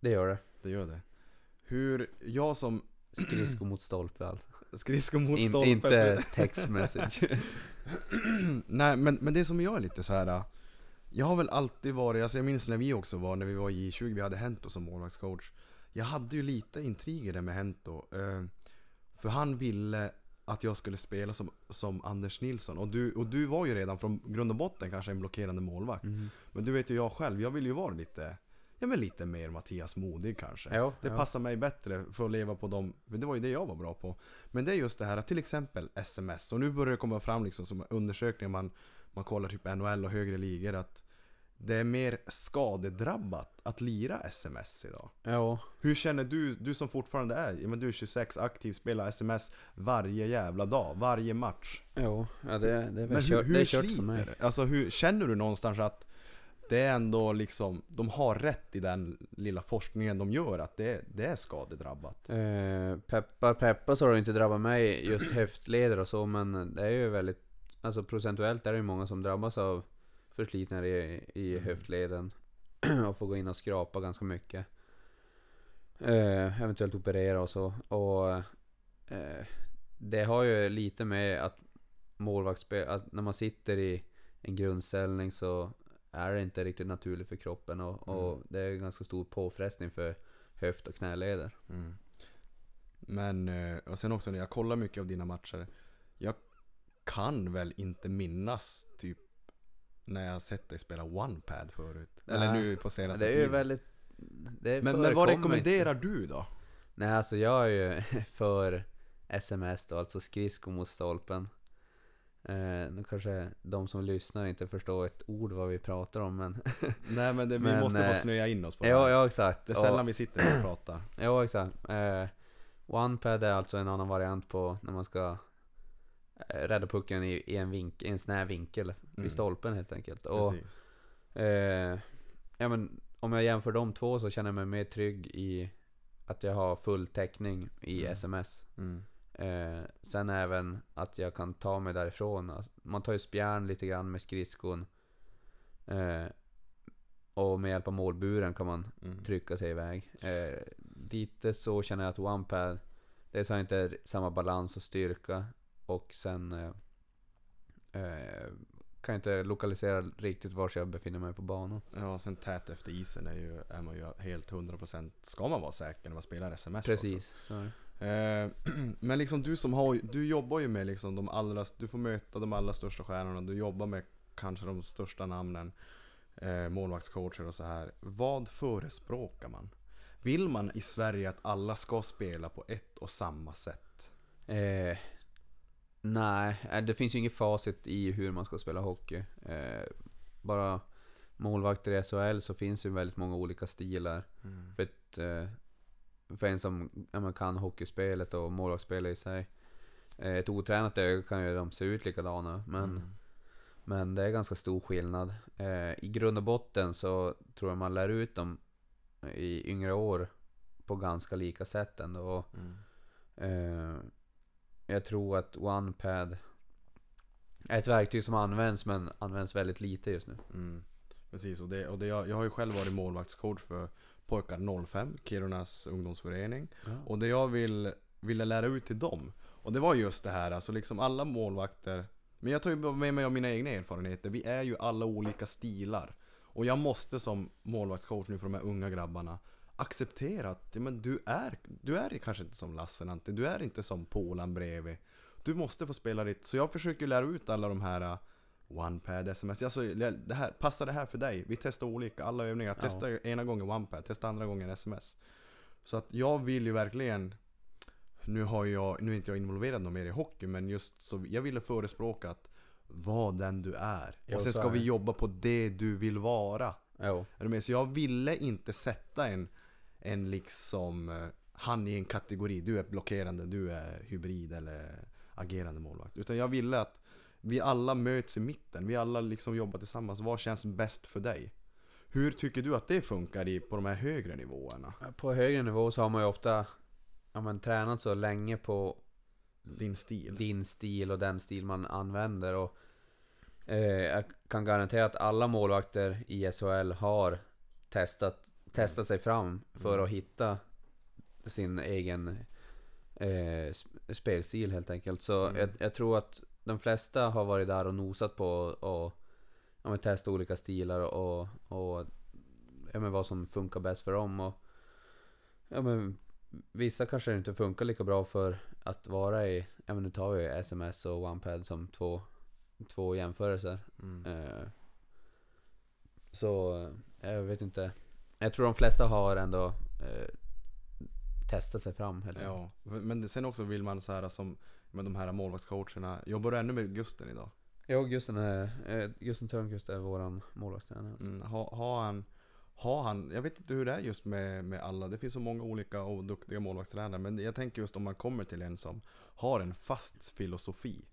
Det gör det. Det gör det. Hur, jag som Skridsko mot stolpe alltså. skridskor mot In, stolpen. inte text message. (laughs) Nej men, men det som jag är lite så här. Jag har väl alltid varit, alltså jag minns när vi också var, när vi var i J20, vi hade Hento som målvaktscoach. Jag hade ju lite intriger där med Hento. Eh, för han ville att jag skulle spela som, som Anders Nilsson. Och du, och du var ju redan från grund och botten kanske en blockerande målvakt. Mm. Men du vet ju jag själv, jag vill ju vara lite, ja men lite mer Mattias Modig kanske. Ja, Det ja. passar mig bättre för att leva på dem, för det var ju det jag var bra på. Men det är just det här, till exempel sms, och nu börjar det komma fram liksom som undersökningar man, man kollar typ NHL och högre ligor att det är mer skadedrabbat att lira sms idag. Ja, Hur känner du, du som fortfarande är, men du är 26, aktiv, spelar sms varje jävla dag, varje match. ja, ja det, det är väl Men hur, kört, det är hur kört för mig. sliter? Alltså hur, känner du någonstans att det är ändå liksom, de har rätt i den lilla forskningen de gör, att det, det är skadedrabbat? Eh, peppar peppar så har det inte drabbat mig just höftleder och så men det är ju väldigt Alltså procentuellt är det ju många som drabbas av förslitningar i, i Mm. höftleden (clears throat) och får gå in och skrapa ganska mycket. Eh, eventuellt operera och så. Och eh, det har ju lite med att målvaktsspel, att när man sitter i en grundställning så är det inte riktigt naturligt för kroppen och, och Mm. det är ganska stor påfrestning för höft och knäleder. Mm. Men, eh, och sen också när jag kollar mycket av dina matcher Jag kan väl inte minnas typ När jag sett dig spela one-pad förut Eller Nej. nu på senaste Det är ju tiden väldigt... Men, men vad rekommenderar inte. du då? Nej alltså jag är ju (laughs) för sms då, alltså skridsko mot stolpen. Eh, nu kanske de som lyssnar inte förstår ett ord vad vi pratar om men... (laughs) Nej men, det, vi Men, måste eh, få snöa in oss på det ja, exakt. Det är sällan vi sitter och pratar (clears throat) Ja exakt. Eh, OnePad är alltså en annan variant på när man ska eh, rädda pucken i, i, en, vink, i en snäv vinkel Mm. vid stolpen helt enkelt. Och, eh, ja, men, om jag jämför de två så känner jag mig mer trygg i att jag har full täckning i Mm. sms. Mm. Eh, sen även att jag kan ta mig därifrån. Alltså, man tar ju spjärn lite grann med skridskon. Eh, och med hjälp av målburen kan man Mm. trycka sig iväg. Eh, lite så känner jag att OnePad, dels har inte samma balans och styrka. Och sen eh, eh, kan jag inte lokalisera riktigt var jag befinner mig på banan. Ja, sen tät efter isen är, ju, är man ju helt 100% ska man vara säker när man spelar sms Precis. Så. är det. Eh, (clears throat) men liksom du som har, du jobbar ju med liksom de allra, du får möta de allra största stjärnorna, du jobbar med kanske de största namnen, eh, målvaktscoacher och så här. Vad förespråkar man? Vill man i Sverige att alla ska spela på ett och samma sätt? Eh, nej, eh, det finns ju inget facit i hur man ska spela hockey. Eh, bara målvakter i SHL så finns ju väldigt många olika stilar. För, ett, eh, för en som ja, kan hockeyspelet och målvaktsspelet i sig. Eh, ett otränat öga kan ju de se ut likadana, men, Mm. men det är ganska stor skillnad. Eh, I grund och botten så tror jag man lär ut dem i yngre år på ganska lika sätt ändå. Mm. Eh, jag tror att OnePad är ett verktyg som används men används väldigt lite just nu. Mm. Precis, och, det, och det, jag, jag har ju själv varit målvaktscoach för pojkar 05, Kirunas ungdomsförening. Och det jag vill, ville lära ut till dem, och det var just det här, alltså liksom alla målvakter Men jag tar ju med mig av mina egna erfarenheter, vi är ju alla olika stilar. Och jag måste som målvaktscoach nu för de här unga grabbarna Acceptera att ja, men du, är, du är kanske inte som Lassinantti, du är inte som Polan bredvid. Du måste få spela ditt, så jag försöker lära ut alla de här OnePad, sms, alltså det här, passar det här för dig? Vi testar olika, alla övningar, Ja. testa ena gången OnePad, testa andra gången sms Så att jag vill ju verkligen nu har jag, nu är inte jag involverad någon mer i hockey men just så, jag ville förespråka att var den du är. Jo, och sen ska vi jobba på det du vill vara. Jo. Är du med? Så jag ville inte sätta en, en liksom, eh, han i en kategori. Du är blockerande, du är hybrid eller agerande målvakt. Utan jag ville att vi alla möts i mitten. Vi alla liksom jobbar tillsammans. Vad känns bäst för dig? Hur tycker du att det funkar i, på de här högre nivåerna? På högre nivå så har man ju ofta ja, men, tränat så länge på Din stil? din stil och den stil man använder. Och, eh, jag kan garantera att alla målvakter i SHL har testat, testat sig fram för Mm. att hitta sin egen eh, sp- spelstil helt enkelt. Så Mm. jag, jag tror att de flesta har varit där och nosat på och ja, men testa olika stilar och, och ja, men vad som funkar bäst för dem. Och, ja, men, vissa kanske inte funkar lika bra för att vara i, ja men nu tar vi sms och OnePad som två, två jämförelser. Mm. Eh, så eh, jag vet inte. Jag tror de flesta har ändå eh, testat sig fram helt. Ja, men sen också vill man så här som med de här målvaktscoacherna. Jobbar du ännu med Gusten idag? Ja, Gusten, är, eh, Gusten Törnqvist är våran målvaktstränare. Mm, har, har han har han, jag vet inte hur det är just med, med alla, det finns så många olika och duktiga målvaktstränare Men jag tänker just om man kommer till en som har en fast filosofi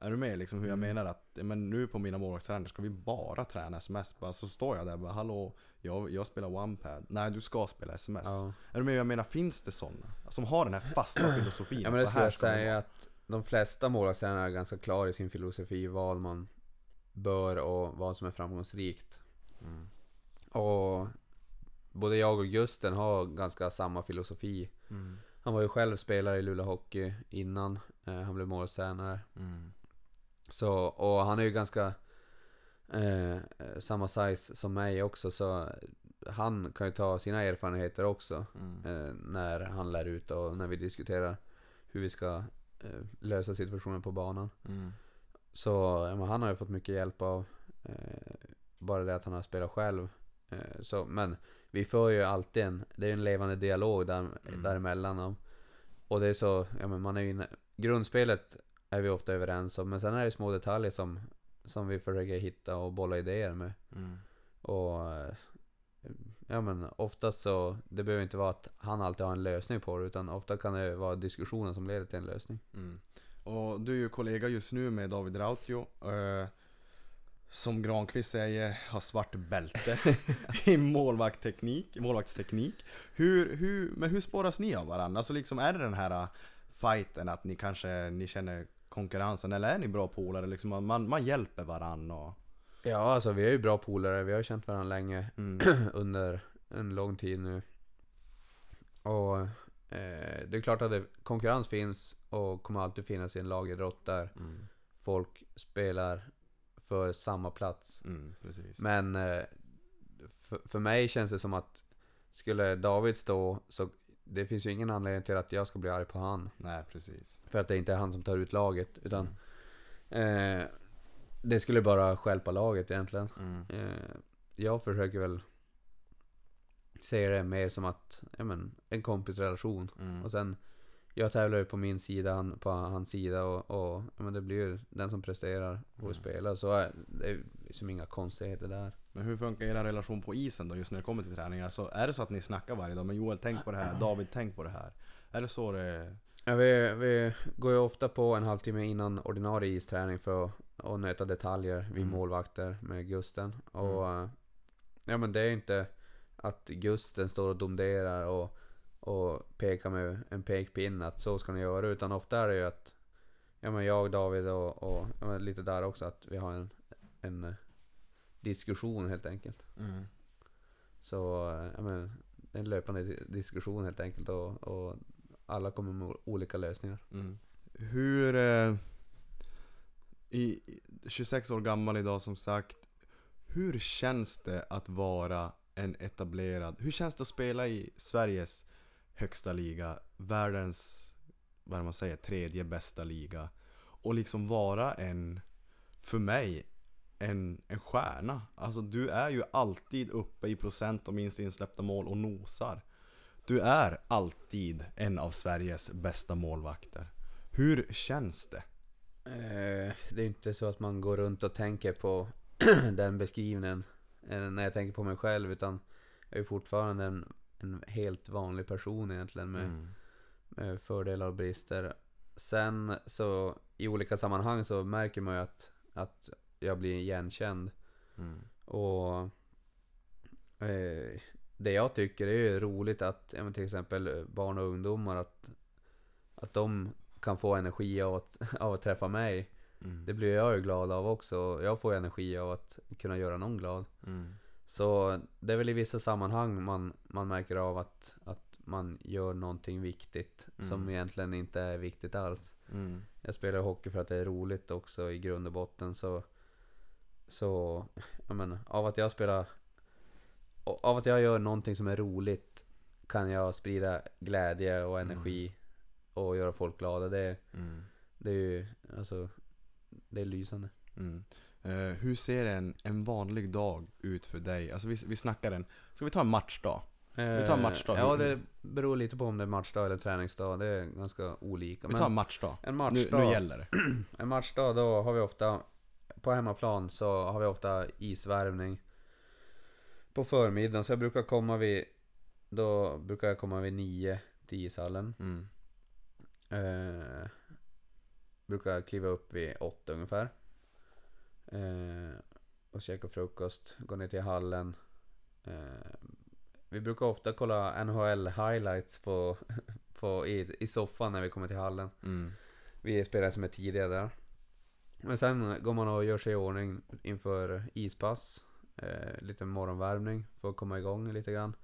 Är du med liksom hur jag Mm. menar att, men nu på mina målvaktstränare ska vi bara träna sms? Bara, så står jag där och bara hallå, jag, jag spelar OnePad Nej du ska spela sms Ja. Är du med jag menar, finns det sådana? Som har den här fasta (clears throat) filosofin? Ja men det så skulle här jag säga att de flesta målvaktstränare är ganska klara i sin filosofi vad man bör och vad som är framgångsrikt. Mm. Och både jag och Gusten har ganska samma filosofi. Mm. Han var ju själv spelare i Luleå Hockey innan eh, han blev målvaktstränare. Mm. Så, och han är ju ganska eh, samma size som mig också så han kan ju ta sina erfarenheter också Mm. eh, när han lär ut och när vi diskuterar hur vi ska eh, lösa situationen på banan. Mm. Så ja, han har ju fått mycket hjälp av eh, bara det att han har spelat själv. Eh, så, men vi för ju alltid en, det är ju en levande dialog där, Mm. däremellan. Och, och det är så, ja men man är ju, grundspelet är vi ofta överens om men sen är det små detaljer som, som vi försöker hitta och bolla idéer med. Mm. Och eh, ja men oftast så, det behöver inte vara att han alltid har en lösning på det utan ofta kan det vara diskussionen som leder till en lösning. Mm. Och du är ju kollega just nu med David Rautio. eh, som Granqvist säger, har svart bälte (laughs) i målvaktsteknik, målvaktsteknik. Hur, hur, men hur spåras ni av varandra? Alltså liksom, är det den här uh, fighten att ni kanske, ni känner konkurrensen? Eller är ni bra polare? Liksom, man- man, man hjälper varandra och... Ja, alltså vi är ju bra polare. Vi har känt varandra länge. Mm. (clears throat) under en lång tid nu. Och eh, det är klart att det, konkurrens finns och kommer alltid finnas i en lagidrott där Mm. folk spelar för samma plats. Mm. Men eh, för, för mig känns det som att skulle David stå så det finns ju ingen anledning till att jag ska bli arg på han. Nej, precis. För att det inte är han som tar ut laget. Utan Mm. eh, det skulle bara stjälpa laget egentligen. Mm. Eh, jag försöker väl se det mer som att, ja men, en kompisrelation. Mm. Och sen, jag tävlar ju på min sida, han på hans sida och, och men det blir ju den som presterar och Mm. spelar. Så är, det är som inga konstigheter där. Men hur funkar er relation på isen då, just när det kommer till träningar? Så är det så att ni snackar varje dag? Men Joel, tänk på det här. David, tänk på det här. Är det så det... Ja, vi, vi går ju ofta på en halvtimme innan ordinarie isträning för att, att nöta detaljer vid Mm. målvakter med Gusten. Och eh, ja men det är inte att Gusten står och domderar och, och pekar med en pekpinne att så ska ni göra. Utan ofta är det ju att ja, men jag, David och, och ja, men lite där också att vi har en, en eh, diskussion helt enkelt. Mm. Så eh, ja, men, en löpande di- diskussion helt enkelt och, och alla kommer med olika lösningar. Mm. Hur... Eh, i, i- 26 år gammal idag som sagt. Hur känns det att vara en etablerad... Hur känns det att spela i Sveriges högsta liga? Världens, vad är det man säger, tredje bästa liga. Och liksom vara en, för mig, en, en stjärna. Alltså du är ju alltid uppe i procent och minst insläppta mål och nosar. Du är alltid en av Sveriges bästa målvakter. Hur känns det? Eh, det är inte så att man går runt och tänker på (clears throat) den beskrivningen eh, när jag tänker på mig själv utan jag är fortfarande en, en helt vanlig person egentligen med, Mm. med fördelar och brister. Sen så i olika sammanhang så märker man ju att, att jag blir igenkänd Mm. och eh, det jag tycker är ju roligt att ja, till exempel barn och ungdomar att, att de kan få energi av att, (laughs) av att träffa mig. Mm. Det blir jag ju glad av också. Jag får energi av att kunna göra någon glad. Mm. Så det är väl i vissa sammanhang man, man märker av att, att man gör någonting viktigt som Mm. egentligen inte är viktigt alls. Mm. Jag spelar hockey för att det är roligt också i grund och botten så Så, jag menar, av att jag spelar Av att jag gör någonting som är roligt Kan jag sprida glädje och energi Och göra folk glada. Det, Mm. det är ju, alltså Det är lysande. Mm. Eh, hur ser en, en vanlig dag ut för dig? Alltså vi, vi snackar en, ska vi ta en matchdag? Vi tar en matchdag. Eh, Ja, det beror lite på om det är matchdag eller träningsdag. Det är ganska olika. Vi tar en matchdag. en Nu, matchdag, nu gäller det. (clears throat) en matchdag då har vi ofta På hemmaplan så har vi ofta isvärvning På förmiddagen, så jag brukar komma vid Då brukar jag komma vid nio till ishallen Mm. eh, Brukar kliva upp vid åtta ungefär eh, Och käka frukost, gå ner till hallen eh, Vi brukar ofta kolla NHL highlights på, (laughs) på, i, i soffan när vi kommer till hallen Mm. vi spelade som är tidigare där. Men sen går man och gör sig i ordning inför ispass. Eh, lite morgonvärmning för att komma igång lite grann.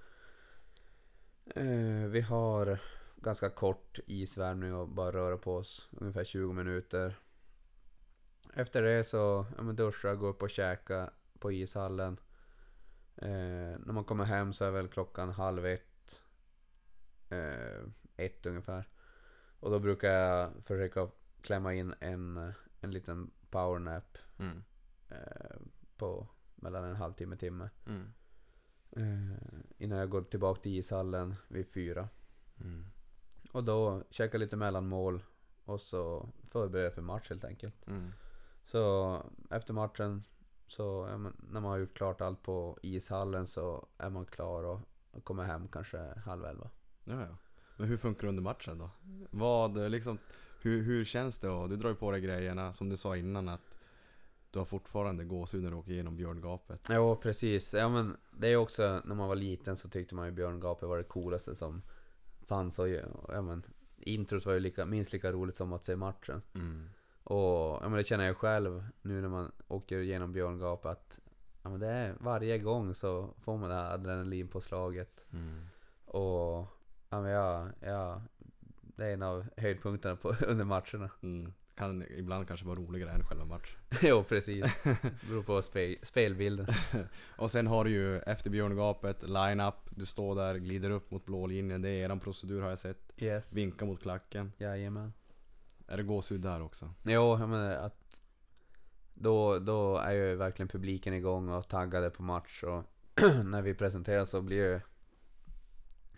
Eh, vi har ganska kort isvärmning och bara röra på oss. Ungefär 20 minuter. Efter det så ja, men duscha, gå upp och käka på ishallen. Eh, när man kommer hem så är väl klockan halv ett. Eh, ett ungefär. Och då brukar jag försöka klämma in en, en liten powernap Mm. eh, på mellan en halvtimme timme. Mm. Eh, innan jag går tillbaka till ishallen vid fyra. Mm. Och då käka lite mellanmål och så förbereda jag för match helt enkelt. Mm. Så efter matchen så när man har gjort klart allt på ishallen så är man klar och, kommer hem kanske halv elva. Ja, ja. Men hur funkar det under matchen då? Vad, liksom, Hur, hur känns det? Och du drar ju på dig grejerna som du sa innan att du har fortfarande gåshud när du åker igenom björngapet. Jo, precis. Ja, men det är också, när man var liten så tyckte man ju björngapet var det coolaste som fanns. Och, ja, men, introt var ju lika, minst lika roligt som att se matchen. Mm. Och ja, men det känner jag själv nu när man åker igenom björngapet att ja, men det är, varje gång så får man det här adrenalinpåslaget. Mm. Och ja, men jag, jag, det är en av höjdpunkterna på, (laughs) under matcherna. Mm. Kan ibland kanske vara roligare än själva matchen. (laughs) jo, precis. (laughs) Beror på spel, spelbilden. Och sen har du ju efter björngapet, line-up, du står där, glider upp mot blå linjen. Det är eran procedur har jag sett. Yes. Vinka mot klacken. Jajamän. Är det gåshud där också? Jo, menar att då, då är ju verkligen publiken igång och taggade på match och (clears throat) när vi presenterar så blir ju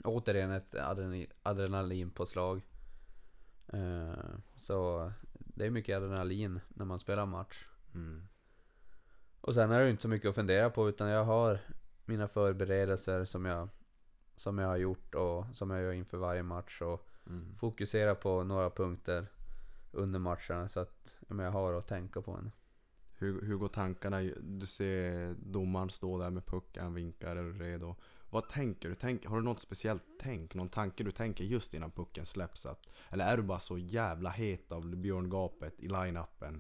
återigen ett adrenalin, adrenalinpåslag. Eh, så det är mycket adrenalin när man spelar match. Mm. Och sen är det ju inte så mycket att fundera på utan jag har mina förberedelser som jag, som jag har gjort och som jag gör inför varje match och Mm. fokusera på några punkter under matcherna så att jag har att tänka på en. Hur, hur går tankarna? Du ser domaren stå där med pucken, vinkar, är du redo? Vad tänker du? Tänk, har du något speciellt tänk? Någon tanke du tänker just innan pucken släpps? Att, eller är du bara så jävla het av björngapet i line-upen?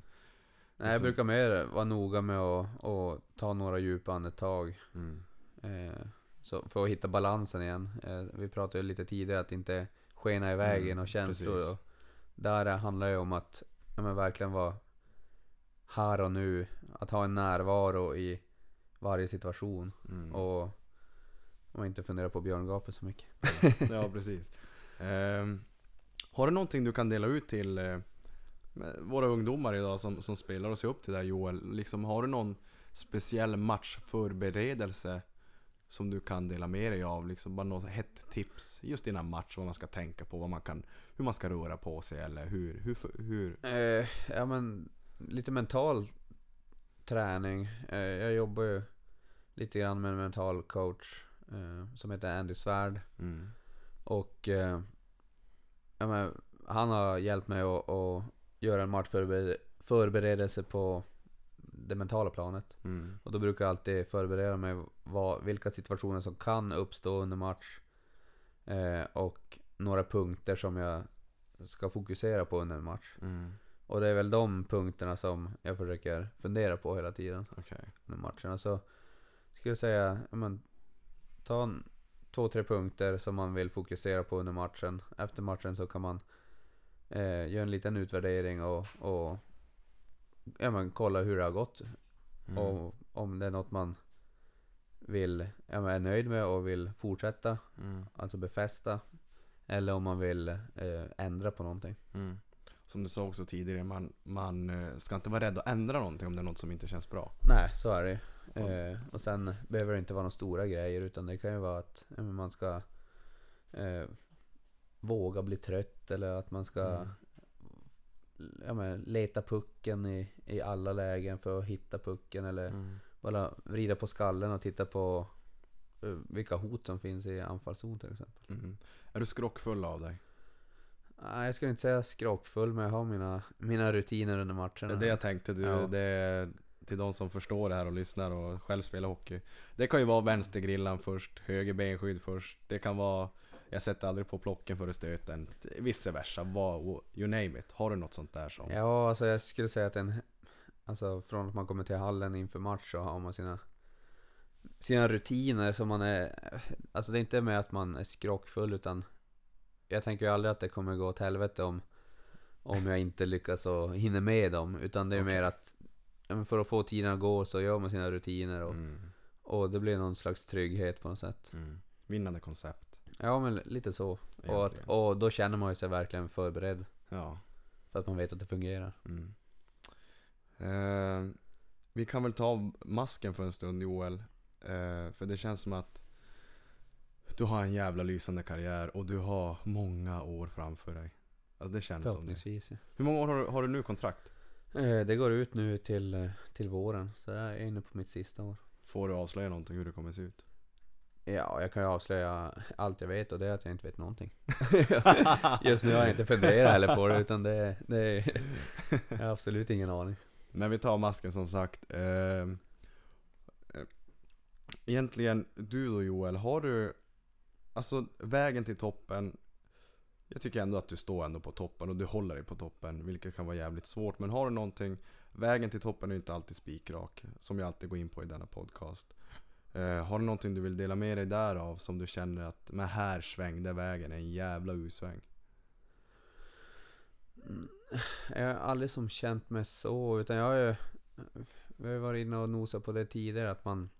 Nej, jag Liksom- brukar mer vara noga med att, att ta några djupa andetag. Mm. Eh, så för att hitta balansen igen. Eh, vi pratade ju lite tidigare att inte skena iväg Mm, i några känslor. Och där handlar det om att ja, men verkligen vara här och nu. Att ha en närvaro i varje situation. Mm. Och, och inte fundera på björngapet så mycket. Ja, precis. Ehm, har du någonting du kan dela ut till eh, våra ungdomar idag som, som spelar och ser upp till dig Joel? Liksom, har du någon speciell matchförberedelse som du kan dela med dig av? Liksom, bara något hett tips just innan match, vad man ska tänka på, vad man kan, hur man ska röra på sig eller hur, hur, hur Eh, ja men lite mental träning. Eh, jag jobbar ju lite grann med en mental coach eh, som heter Andy Svärd. mm, Och eh, ja, men, han har hjälpt mig att, att göra en matchförberedelse på det mentala planet. mm, Och då brukar jag alltid förbereda mig vad, vilka situationer som kan uppstå under match. Eh, och några punkter som jag ska fokusera på under en match. mm, Och det är väl de punkterna som jag försöker fundera på hela tiden okej. under matcherna. Så skulle jag säga, men, ta en, två, tre punkter som man vill fokusera på under matchen. Efter matchen så kan man eh, göra en liten utvärdering och, och ja, men, kolla hur det har gått. Mm, Och om det är något man vill, ja, men, är nöjd med och vill fortsätta, mm, alltså befästa. Eller om man vill eh, ändra på någonting. mm. Som du sa också tidigare, man, man eh, ska inte vara rädd att ändra någonting om det är något som inte känns bra. Nej, så är det eh, Och sen behöver det inte vara några stora grejer utan det kan ju vara att ja, man ska eh, våga bli trött eller att man ska Mm. Ja, men, leta pucken i, i alla lägen för att hitta pucken eller Mm. bara vrida på skallen och titta på eh, vilka hot som finns i anfallszon till exempel. Mm. Är du skrockfull av dig? Nej, jag skulle inte säga skrockfull men jag har mina, mina rutiner under matcherna. Det är det jag tänkte, du, Ja. det är till de som förstår det här och lyssnar och själv spelar hockey. Det kan ju vara vänstergrillan först, höger benskydd först. Det kan vara, jag sätter aldrig på plocken före stöten. Vice versa, vad, you name it. Har du något sånt där som? Ja, alltså jag skulle säga att en, alltså från att man kommer till hallen inför match så har man sina, sina rutiner som man är, alltså det är inte med att man är skrockfull utan jag tänker ju aldrig att det kommer gå åt helvete om, om jag inte lyckas och hinner med dem. Utan det är Okej. mer att för att få tiden att gå så gör man sina rutiner och, Mm. och det blir någon slags trygghet på något sätt. Mm. Vinnande koncept. Ja men lite så. Och, att, och då känner man ju sig verkligen förberedd. Ja. För att man vet att det fungerar. Mm. Eh, vi kan väl ta av masken för en stund Joel. Eh, för det känns som att du har en jävla lysande karriär och du har många år framför dig. Alltså det känns som det. Ja. Hur många år har du, har du nu kontrakt? Eh, Det går ut nu till, eh, till våren, så jag är inne på mitt sista år. Får du avslöja någonting hur det kommer se ut? Ja, jag kan ju avslöja allt jag vet och det är att jag inte vet någonting. (laughs) Just nu har jag inte funderat heller på det utan det, det är, jag har absolut ingen aning. Men vi tar masken som sagt. Eh, eh, egentligen, du då Joel, har du Alltså vägen till toppen Jag tycker ändå att du står ändå på toppen och du håller dig på toppen Vilket kan vara jävligt svårt Men har du någonting Vägen till toppen är inte alltid spikrak Som jag alltid går in på i denna podcast Eh, har du någonting du vill dela med dig därav Som du känner att Men här svängde vägen en jävla U-sväng Mm, Jag har aldrig som känt mig så, utan jag har ju... Vi har ju varit inne och nosat på det tidigare, att man...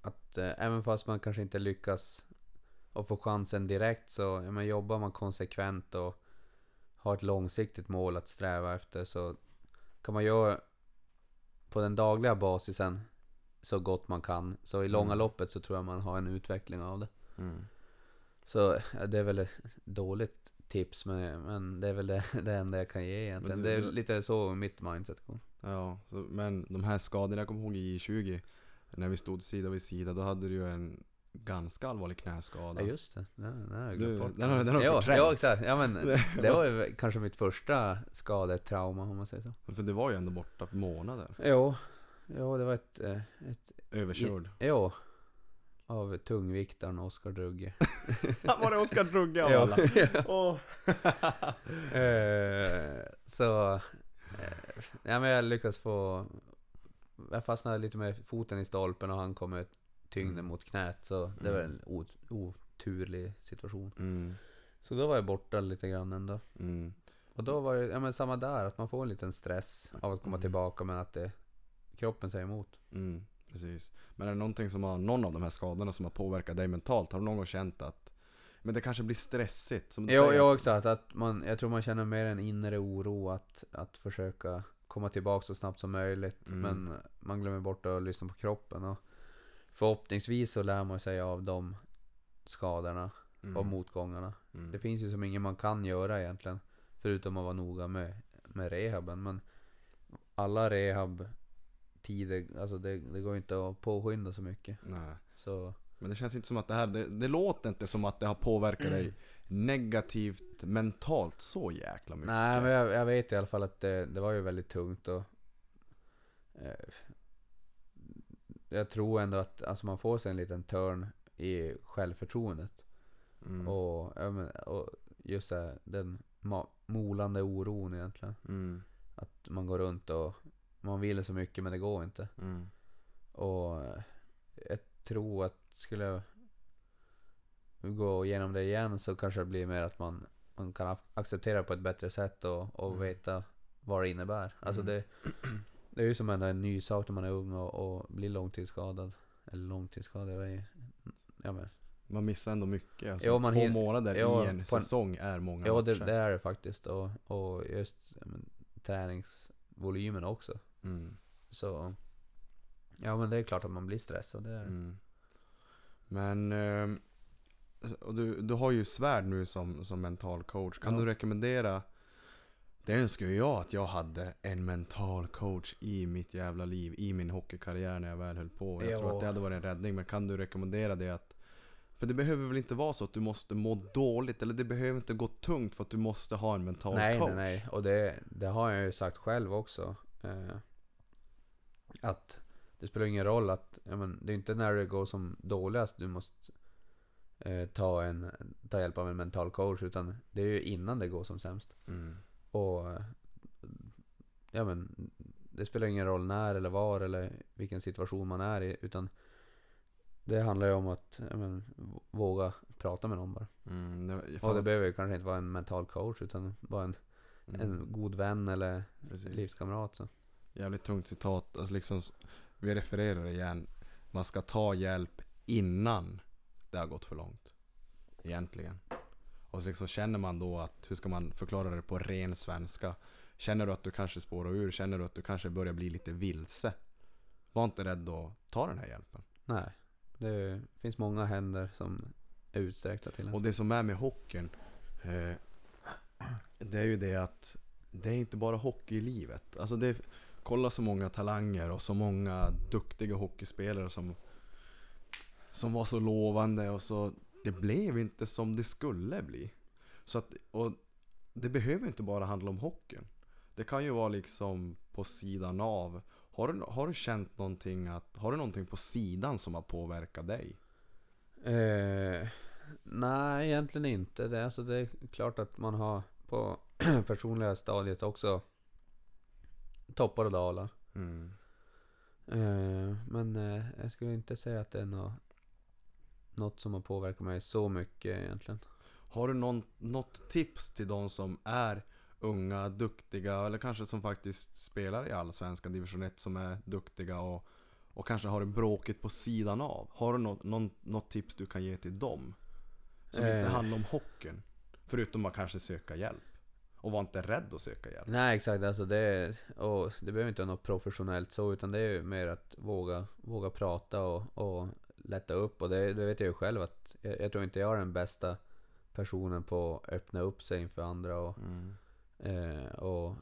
Att eh, även fast man kanske inte lyckas och få chansen direkt så ja, men jobbar man konsekvent och har ett långsiktigt mål att sträva efter så kan man göra på den dagliga basisen så gott man kan. Så i långa Mm. loppet så tror jag man har en utveckling av det. mm. Så det är väl ett dåligt tips men, men det är väl det, (laughs) det enda jag kan ge egentligen. du- det är du- lite så mitt mindset går. Ja, så, men de här skadorna, jag kommer ihåg i J20 När vi stod sida vid sida, då hade du ju en ganska allvarlig knäskada Ja just det, den, den har jag glömt bort. den har- den har ja, exakt, ja men (laughs) Det var- ju kanske mitt första skadetrauma om man säger så. För du var ju ändå borta månader Jo, jo det var ett, eh, ett Överkörd jo, av tungviktaren Oskar Drugge. (laughs) Var det Oskar Drugge av Ja. alla? (laughs) (laughs) Eh, så, eh, ja men jag lyckas få, jag fastnade lite med foten i stolpen och han kom med tyngden Mm. mot knät så det var Mm. en ot- oturlig situation. mm, Så då var jag borta lite grann ändå. mm, Och då var det, ja men samma där, att man får en liten stress av att komma Mm. tillbaka men att det, kroppen säger emot. mm, precis Men är det någonting som har, någon av de här skadorna som har påverkat dig mentalt? Har du någon gång känt att Men det kanske blir stressigt? Som du Jo, säger. jag också, att, man, jag tror man känner mer en inre oro att, att försöka komma tillbaka så snabbt som möjligt. Mm. Men man glömmer bort att lyssna på kroppen. Och förhoppningsvis så lär man sig av de skadorna mm, och motgångarna. mm, Det finns ju som inget man kan göra egentligen. Förutom att vara noga med, med rehaben. Men alla rehab-tider, alltså det, det går inte att påskynda så mycket. Nej. Så. Men det känns inte som att det här, det, det låter inte som att det har påverkat dig negativt mentalt så jäkla mycket. Nej men jag, jag vet i alla fall att det, det var ju väldigt tungt och eh, Jag tror ändå att alltså man får sig en liten törn i självförtroendet. Mm, och, och just här, den molande oron egentligen. Mm, Att man går runt och man vill så mycket men det går inte mm, Och eh, jag tror att skulle jag gå igenom det igen så kanske det blir mer att man, man kan ac- acceptera det på ett bättre sätt och, och Mm. veta vad det innebär. Alltså Mm. det, det är ju som en ny sak när man är ung och, och blir långtidsskadad. Eller långtidsskadad, ja, men, Man missar ändå mycket alltså, Jo, man Två månader jo, i en på en- säsong är många Ja det, matcher det är det faktiskt och, och just men, träningsvolymen också. Mm, Så Ja men det är klart att man blir stressad. Det är, mm. Men ehm, och du, du har ju svärd nu som, som mental coach Kan Ja. du rekommendera Det önskar ju jag att jag hade en mental coach i mitt jävla liv I min hockeykarriär när jag väl höll på Jag tror Ja. att det hade varit en räddning Men kan du rekommendera det att För det behöver väl inte vara så att du måste må dåligt Eller det behöver inte gå tungt för att du måste ha en mental nej, coach nej, nej. Och det, det har jag ju sagt själv också. Eh, att det spelar ingen roll att, ja, men, det är inte när det går som dåligast du måste eh, ta, en, ta hjälp av en mental coach. Utan det är ju innan det går som sämst. mm. Och ja men det spelar ingen roll när eller var eller vilken situation man är i. Utan det handlar ju om att ja, men, våga prata med någon bara. Mm, det, Och det behöver ju kanske inte vara en mental coach utan bara en, mm, en god vän eller precis. livskamrat. Så. Jävligt tungt citat. Alltså liksom, vi refererar igen. Man ska ta hjälp innan det har gått för långt. Egentligen. Och så liksom känner man då att, hur ska man förklara det på ren svenska? Känner du att du kanske spårar ur? Känner du att du kanske börjar bli lite vilse? Var inte rädd att ta den här hjälpen. Nej, det finns många händer som är utsträckta till en. Och det som är med hockeyn. Eh, det är ju det att det är inte bara hockey i livet. Alltså det kolla så många talanger och så många duktiga hockeyspelare som som var så lovande och så det blev inte som det skulle bli. Så att, och det behöver inte bara handla om hockeyn. Det kan ju vara liksom på sidan av. Har du, har du känt någonting att, har du någonting på sidan som har påverkat dig? Eh, nej, egentligen inte. Det, alltså, det är klart att man har på (clears throat) personliga stadiet också toppar och dalar. Mm. Eh, men eh, jag skulle inte säga att det är nå något som har påverkat mig så mycket egentligen. Har du någon, något tips till de som är unga, duktiga eller kanske som faktiskt spelar i Allsvenskan division 1 som är duktiga och, och kanske har det bråkigt på sidan av? Har du något, någon, något tips du kan ge till dem? Som inte Eh. handlar om hockeyn? Förutom att kanske söka hjälp. Och var inte rädd att söka hjälp. Nej exakt, alltså det, är- och det behöver inte vara något professionellt så utan det är ju mer att våga, våga prata och, och lätta upp och det, det vet jag ju själv att jag, jag tror inte jag är den bästa personen på att öppna upp sig inför andra och, Mm. eh, och,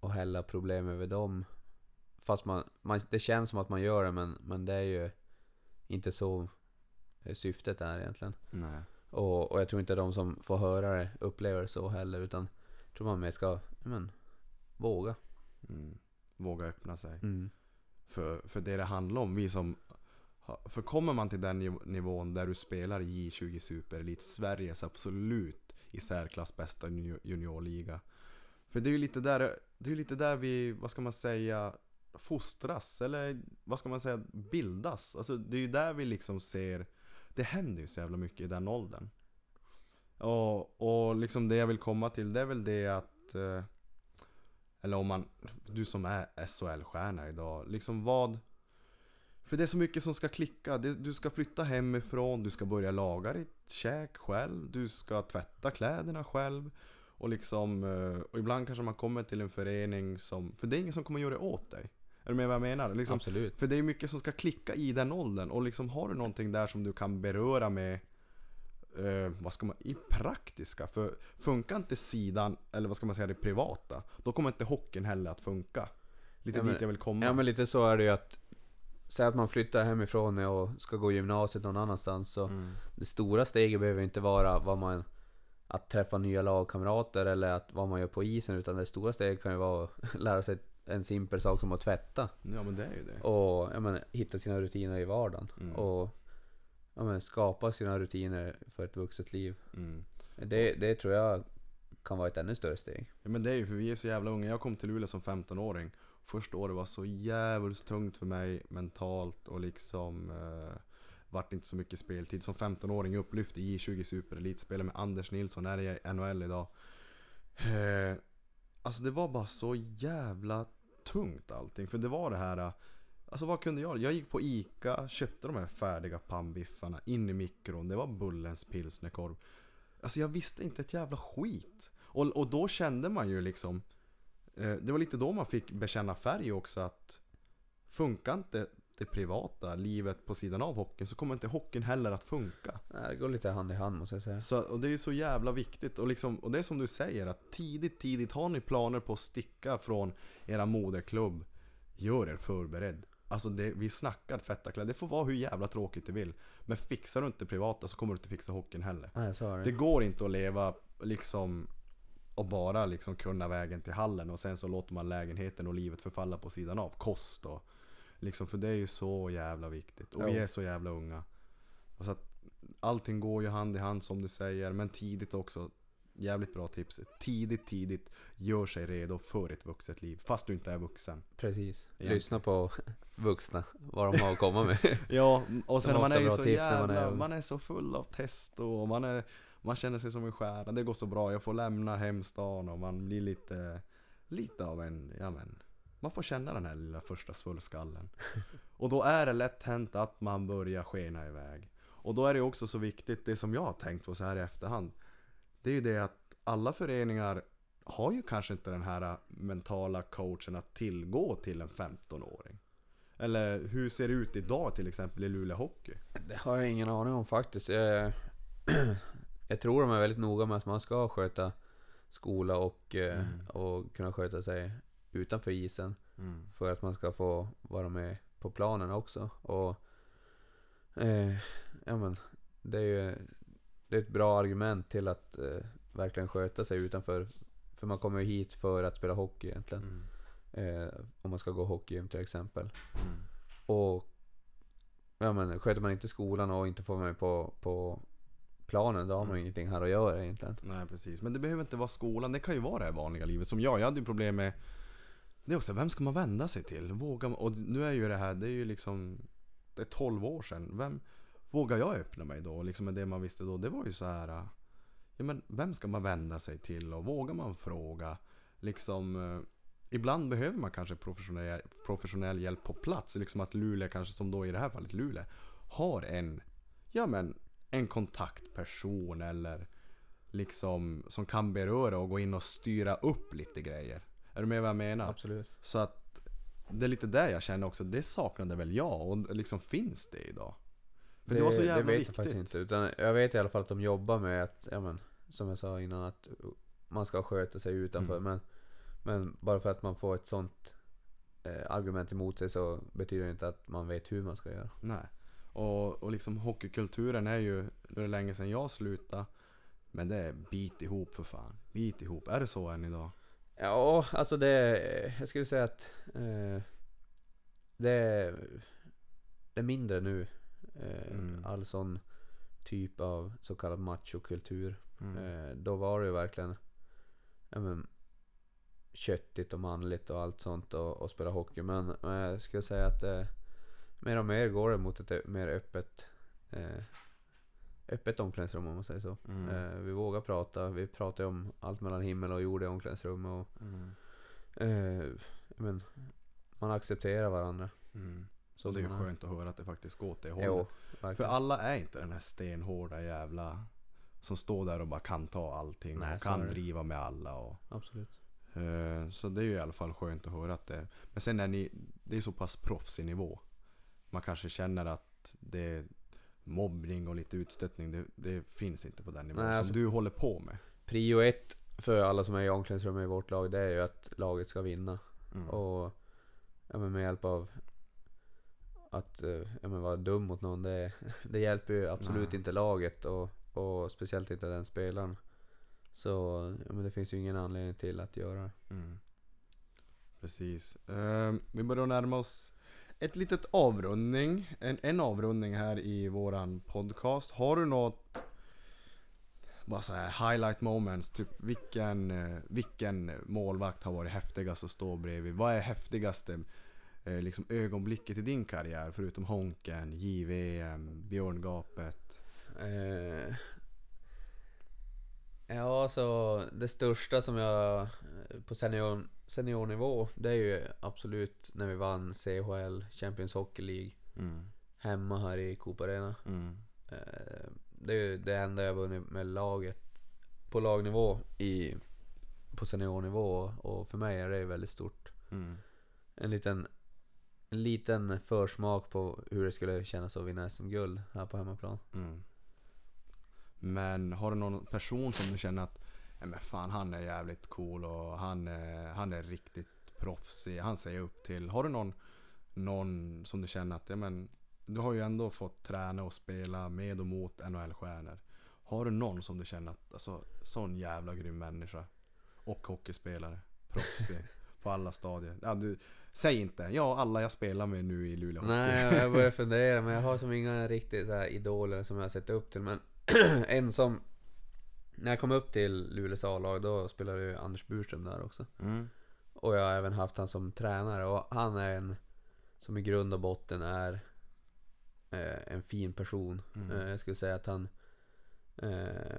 och hälla problem över dem. Fast man, man, det känns som att man gör det men, men det är ju inte så eh, syftet är egentligen. Nej. Och, och jag tror inte de som får höra det upplever det så heller utan jag tror man mer ska, men, våga. Mm. Våga öppna sig. Mm. För, för det det handlar om, vi som... För kommer man till den niv- nivån där du spelar i J20 Superelit, Sveriges absolut i särklass bästa junior- juniorliga. För det är ju lite där, det är lite där vi, vad ska man säga, fostras, eller vad ska man säga, bildas. Alltså det är ju där vi liksom ser, det händer ju så jävla mycket i den åldern. Och, och liksom det jag vill komma till, det är väl det att eh, eller om man, du som är SHL-stjärna idag, liksom vad För det är så mycket som ska klicka, det, du ska flytta hemifrån, du ska börja laga ditt käk själv, du ska tvätta kläderna själv Och liksom, eh, och ibland kanske man kommer till en förening som, för det är ingen som kommer göra det åt dig Är du med vad jag menar? Liksom, Absolut. för det är mycket som ska klicka i den åldern och liksom har du någonting där som du kan beröra med eh, vad ska man, i praktiska. För funkar inte sidan, eller vad ska man säga, det privata, då kommer inte hockeyn heller att funka. Lite Ja, men- dit jag vill komma. Ja men lite så är det ju att Säg att man flyttar hemifrån och ska gå gymnasiet någon annanstans så mm. Det stora steget behöver inte vara vad man Att träffa nya lagkamrater eller att vad man gör på isen utan det stora steget kan ju vara att (laughs) lära sig en simpel sak som att tvätta Ja men det är ju det. Och ja, men, hitta sina rutiner i vardagen Mm. och ja, men, skapa sina rutiner för ett vuxet liv Mm. det, det tror jag kan vara ett ännu större steg Ja men det är ju för vi är så jävla unga. Jag kom till Luleå som 15-åring. Första året var så jävligt tungt för mig mentalt och liksom eh, vart inte så mycket speltid. Som 15-åring upplyft i J20 Superelit, spelade med Anders Nilsson, är i NHL idag. Eh, alltså det var bara så jävla tungt allting. För det var det här, eh, alltså vad kunde jag? Jag gick på ICA, köpte de här färdiga pannbiffarna in i mikron. Det var Bullens pilsnerkorv. Alltså jag visste inte ett jävla skit. Och, och då kände man ju liksom eh, Det var lite då man fick bekänna färg också att Funkar inte det privata livet på sidan av hockeyn så kommer inte hockeyn heller att funka. Nej, Det går lite hand i hand måste jag säga Så, och det är så jävla viktigt och, liksom, och det är som du säger att tidigt, tidigt har ni planer på att sticka från era moderklubb Gör er förberedd. Alltså det, vi snackar tvätta kläder, det får vara hur jävla tråkigt det vill. Men fixar du inte privata så kommer du inte fixa hockeyn heller. Nej så är det Det går inte att leva liksom och bara liksom kunna vägen till hallen och sen så låter man lägenheten och livet förfalla på sidan av. Kost och liksom, för det är ju så jävla viktigt. Och vi Jo. är så jävla unga. Och så att allting går ju hand i hand som du säger, men tidigt också. Jävligt bra tips. Tidigt, tidigt gör sig redo för ett vuxet liv. Fast du inte är vuxen. Precis. Egentligen. Lyssna på (laughs) vuxna, vad de har att komma med. (laughs) Ja, och sen man är så när man jävla, är man är så full av testo och man är Man känner sig som en stjärna, det går så bra, jag får lämna hemstan och man blir lite Lite av en, ja men Man får känna den här lilla första svullskallen (laughs) Och då är det lätt hänt att man börjar skena iväg Och då är det också så viktigt, det som jag har tänkt på så här i efterhand Det är ju det att alla föreningar har ju kanske inte den här mentala coachen att tillgå till en 15-åring eller hur ser det ut idag till exempel i Luleå Hockey? Det har jag ingen aning om faktiskt. Jag, (clears throat) jag tror de är väldigt noga med att man ska sköta skola och, eh, Mm. och kunna sköta sig utanför isen. För att man ska få vara med på planen också. Och Eh, ja men, det är ju det är ett bra argument till att eh, verkligen sköta sig utanför. För man kommer ju hit för att spela hockey egentligen. Mm. Eh, om man ska gå hockeygym till exempel. Mm. Och ja, men, sköter man inte skolan och inte får med på, på planen, då har man Mm. ingenting här att göra egentligen. Nej precis, men det behöver inte vara skolan, det kan ju vara det här vanliga livet. Som jag, jag hade ju problem med Det är också, vem ska man vända sig till? Vågar man, och nu är ju det här, det är ju liksom Det är 12 år sedan, vem Vågar jag öppna mig då? Liksom med det man visste då, det var ju så här. äh, Ja men vem ska man vända sig till och vågar man fråga? Liksom eh, Ibland behöver man kanske professionell, professionell hjälp på plats. Liksom att Luleå kanske, som då i det här fallet Luleå, har en Ja men en kontaktperson eller liksom som kan beröra och gå in och styra upp lite grejer. Är du med vad jag menar? Absolut. Så att det är lite där jag känner också, det saknade väl jag och liksom finns det idag? För det, var så jävla det vet viktigt. jag faktiskt inte. Utan jag vet i alla fall att de jobbar med att, ja men, som jag sa innan, att man ska sköta sig utanför. Mm. Men, men bara för att man får ett sånt eh, argument emot sig så betyder det inte att man vet hur man ska göra. Nej. Och, och liksom hockeykulturen är ju, nu är det länge sedan jag slutade. Men det är bit ihop för fan. Bit ihop. Är det så än idag? Ja, alltså det, jag skulle säga att eh, det, är, det är mindre nu. Eh, Mm. All sån typ av så kallad machokultur. Mm. Eh, då var det ju verkligen ja, men, köttigt och manligt och allt sånt och, och spela hockey. Men eh, jag skulle säga att eh, mer och mer går det mot ett mer öppet eh, öppet omklädningsrum om man säger så. Mm. Eh, vi vågar prata, vi pratar ju om allt mellan himmel och jord i omklädningsrum och Mm. eh, men, man accepterar varandra. Mm. Så det är ju man skönt att höra att det faktiskt går åt det hållet. Jo, För alla är inte den här stenhårda jävla som står där och bara kan ta allting Nej, och kan driva med alla. Och, Absolut. eh, så det är ju i alla fall skönt att höra att det Men sen är ni, det är så pass proffsig nivå. Man kanske känner att det är mobbning och lite utstötning. Det, det finns inte på den nivån Nej, som alltså- du håller på med. Prio ett för alla som är i omklädningsrummet i vårt lag, det är ju att laget ska vinna. Mm. Och ja, med hjälp av att eh, ja, men vara dum mot någon, det, det hjälper ju absolut Nej. inte laget och, och speciellt inte den spelaren. Så ja, men det finns ju ingen anledning till att göra det. Mm. Precis. Eh, vi börjar närma oss ett litet avrundning. En, en avrundning här i våran podcast. Har du något bara så här highlight moments, typ vilken, eh, vilken målvakt har varit häftigast att stå bredvid? Vad är häftigaste liksom ögonblicket i din karriär? Förutom Honken, JVM, Björngapet? Eh, ja, så det största som jag eh, på senior, seniornivå, det är ju absolut när vi vann CHL, Champions Hockey League, Mm. hemma här i Coop Arena. Mm. Eh, Det är ju det enda jag vunnit med laget på lagnivå i, på seniornivå och för mig är det väldigt stort. Mm. En liten, en liten försmak på hur det skulle kännas att vinna SM-guld här på hemmaplan. Mm. Men har du någon person som du känner att Nej men fan han är jävligt cool och han är, han är riktigt proffsig, han ser jag upp till. Har du någon, någon som du känner att, ja men Du har ju ändå fått träna och spela med och mot NHL-stjärnor. Har du någon som du känner att, alltså sån jävla grym människa? Och hockeyspelare, proffsig, (laughs) på alla stadier. Ja, du, säg inte, ja alla jag spelar med nu i Luleå. Nej, jag börjar (laughs) fundera men jag har som inga riktigt så här idoler som jag har sett upp till. Men (clears throat) en som... När jag kom upp till Luleås A-lag då spelade ju Anders Burström där också. Mm. Och jag har även haft han som tränare och han är en som i grund och botten är eh, en fin person. Mm. Eh, jag skulle säga att han eh,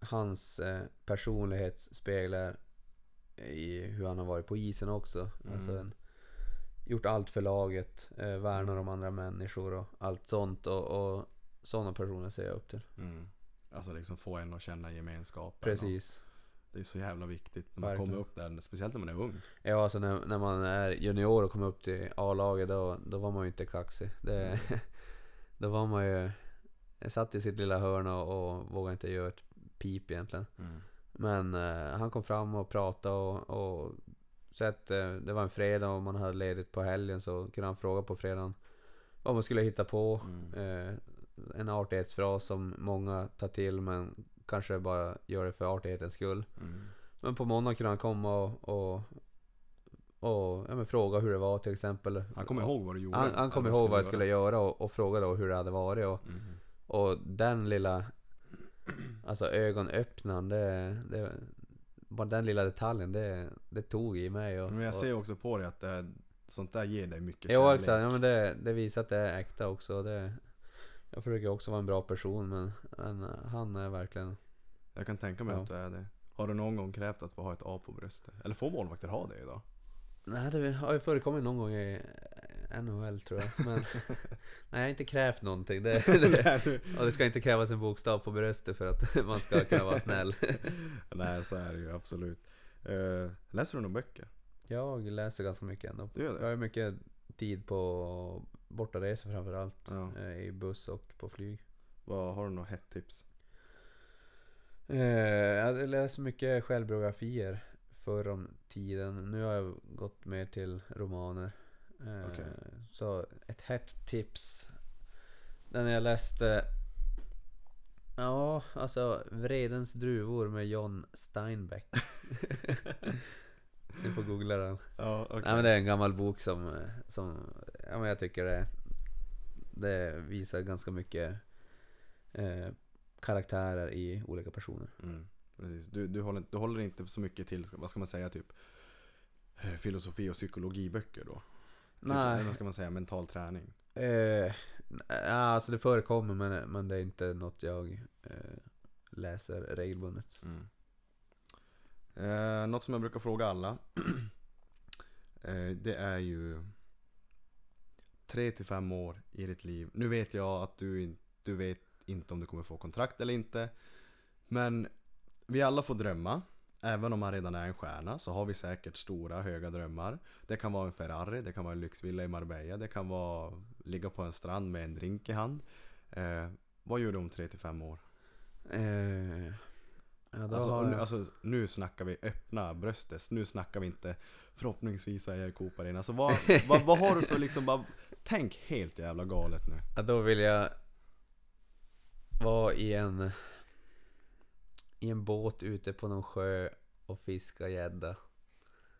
hans eh, personlighet speglar i hur han har varit på isen också. Mm. Alltså en, gjort allt för laget, eh, värnar om andra människor och allt sånt. Och, och sådana personer ser jag upp till. Mm. Alltså liksom få en att känna gemenskapen. Precis. Det är så jävla viktigt när man Verkligen. kommer upp där, speciellt när man är ung. Ja, alltså när, när man är junior och kommer upp till A-laget då, då var man ju inte kaxig. Det, (laughs) då var man ju... Jag satt i sitt lilla hörn och, och vågade inte göra ett pip egentligen. Men eh, han kom fram och pratade och, och så att, eh, det var en fredag och man hade ledigt på helgen så kunde han fråga på fredagen vad man skulle hitta på. Mm. Eh, en artighetsfras som många tar till men kanske bara gör det för artighetens skull. Mm. Men på måndag kunde han komma och, och, och ja, men fråga hur det var till exempel. Han kommer ihåg vad du gjorde. Han, han kom ihåg vad jag skulle göra och, och frågade då hur det hade varit. Och, Mhm. och den lilla Alltså ögonöppnaren, det, det Bara den lilla detaljen, det, det tog i mig och, Men jag ser också på dig att det, sånt där ger dig mycket kärlek. exakt, ja, men det, det visar att det är äkta också det, Jag försöker också vara en bra person men, men han är verkligen Jag kan tänka mig Ja. att du är det. Har du någon gång krävt att få ha ett A på bröstet? Eller får målvakter ha det idag? Nej det har ju förekommit någon gång i NHL tror jag men (laughs) Nej jag har inte krävt någonting det, (laughs) det, Och det ska inte krävas en bokstav på bröstet för att (laughs) man ska kunna vara snäll Nej så är det ju absolut. Uh, läser du några böcker? Jag läser ganska mycket ändå Du gör Jag det? har mycket tid på bortaresor framförallt. Ja. eh, I buss och på flyg. Vad, har du några hett tips? Eh, Jag läser mycket självbiografier förr om tiden. Nu har jag gått mer till romaner. Eh, Okej. Så ett hett tips. Den jag läste Ja, alltså Vredens druvor med John Steinbeck. (laughs) Ni får googla den. Ja okej. Nej men det är en gammal bok som, som ja, men jag tycker det, det visar ganska mycket eh, karaktärer i olika personer. Mm, precis. Du, du, håller, du håller inte så mycket till, vad ska man säga, typ eh, filosofi och psykologiböcker då? Typ, Nej. Eller vad ska man säga, mental träning? Eh, ja, alltså det förekommer men, men det är inte något jag eh, läser regelbundet. Mm. Eh, något som jag brukar fråga alla (clears throat) eh, Det är ju 3 till fem år i ditt liv Nu vet jag att du, du vet inte om du kommer få kontrakt eller inte Men vi alla får drömma Även om man redan är en stjärna så har vi säkert stora höga drömmar Det kan vara en Ferrari, det kan vara en lyxvilla i Marbella Det kan vara ligga på en strand med en drink i hand eh, Vad gör du om 3 till fem år? Eh, ja, Alltså, har nu, jag, alltså, nu snackar vi öppna bröstet, nu snackar vi inte förhoppningsvis är jag i Coop Arena. Alltså vad, (laughs) vad, vad har du för liksom, bara, tänk helt jävla galet nu. ja, då vill jag vara i en i en båt ute på någon sjö och fiska gädda.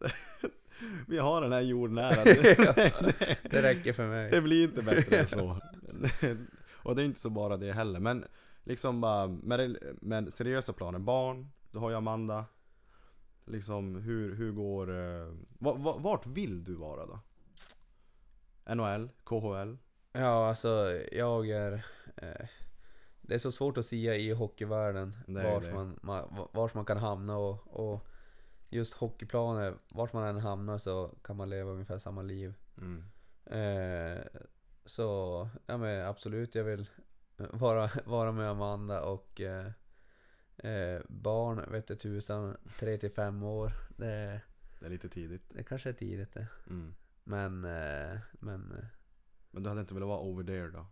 (laughs) Vi har den här jordnära, (laughs) (laughs) Det räcker för mig. det blir inte bättre än så. Och det är inte så bara det heller, men liksom bara med, med seriösa planer, barn, du har ju Amanda. Liksom hur, hur går, eh, va- va- vart vill du vara då? NHL, KHL? Ja, alltså jag är... Eh, det är så svårt att säga i hockeyvärlden det. man, man, vars man kan hamna och, och just hockeyplaner, vart man än hamnar så kan man leva ungefär samma liv. Mm. Eh, så ja men absolut, jag vill (laughs) vara, vara med Amanda och eh, eh, barn, vet du tusan, 3 till 5 år. Det, Det är lite tidigt. det kanske är tidigt det. Mm. Men, eh, men eh, Men du hade inte velat vara over there då?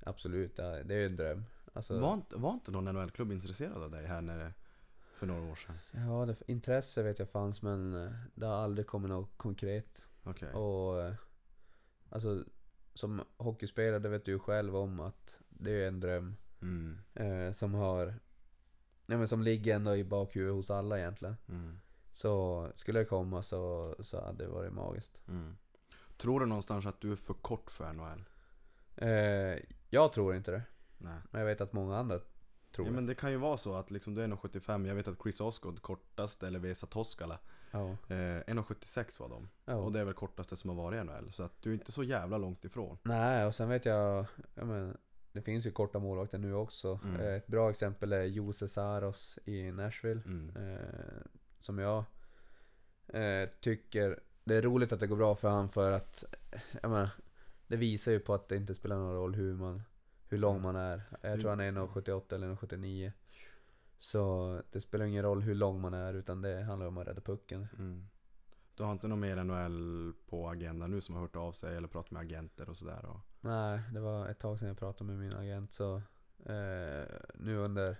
absolut, det är ju en dröm. Alltså, Var, inte, var inte någon NHL-klubb intresserad av dig här när för några år sedan? Ja, det, intresse vet jag fanns men eh, det har aldrig kommit något konkret. Okej. Och eh, alltså som hockeyspelare det vet du ju själv om att det är en dröm Mm. eh, som har Ja men som ligger ändå i bakhuvudet hos alla egentligen. Mm. Så skulle det komma så, så hade det varit magiskt. Mm. Tror du någonstans att du är för kort för NHL? Eh, jag tror inte det. Nej. Men jag vet att många andra tror Ja, det. men det kan ju vara så att liksom du är 1,75 Jag vet att Chris Osgood kortast, eller Vesa Toskala Ja. eh, 1,76 var de ja. Och det är väl kortaste som har varit i NHL Så att du är inte så jävla långt ifrån Nej, och sen vet jag, ja, men, det finns ju korta målvakter nu också. Mm. Eh, Ett bra exempel är Jose Saros i Nashville. mm. Eh, som jag eh, tycker, det är roligt att det går bra för han för att, jag menar, det visar ju på att det inte spelar någon roll hur man, hur lång man är. Jag tror han är 1,78 eller 1,79. Så det spelar ingen roll hur lång man är utan det handlar om att rädda pucken. Mm. Du har inte någon mer NHL på agendan nu som har hört av sig eller pratat med agenter och sådär? Och... Nej, det var ett tag sedan jag pratade med min agent så eh, nu under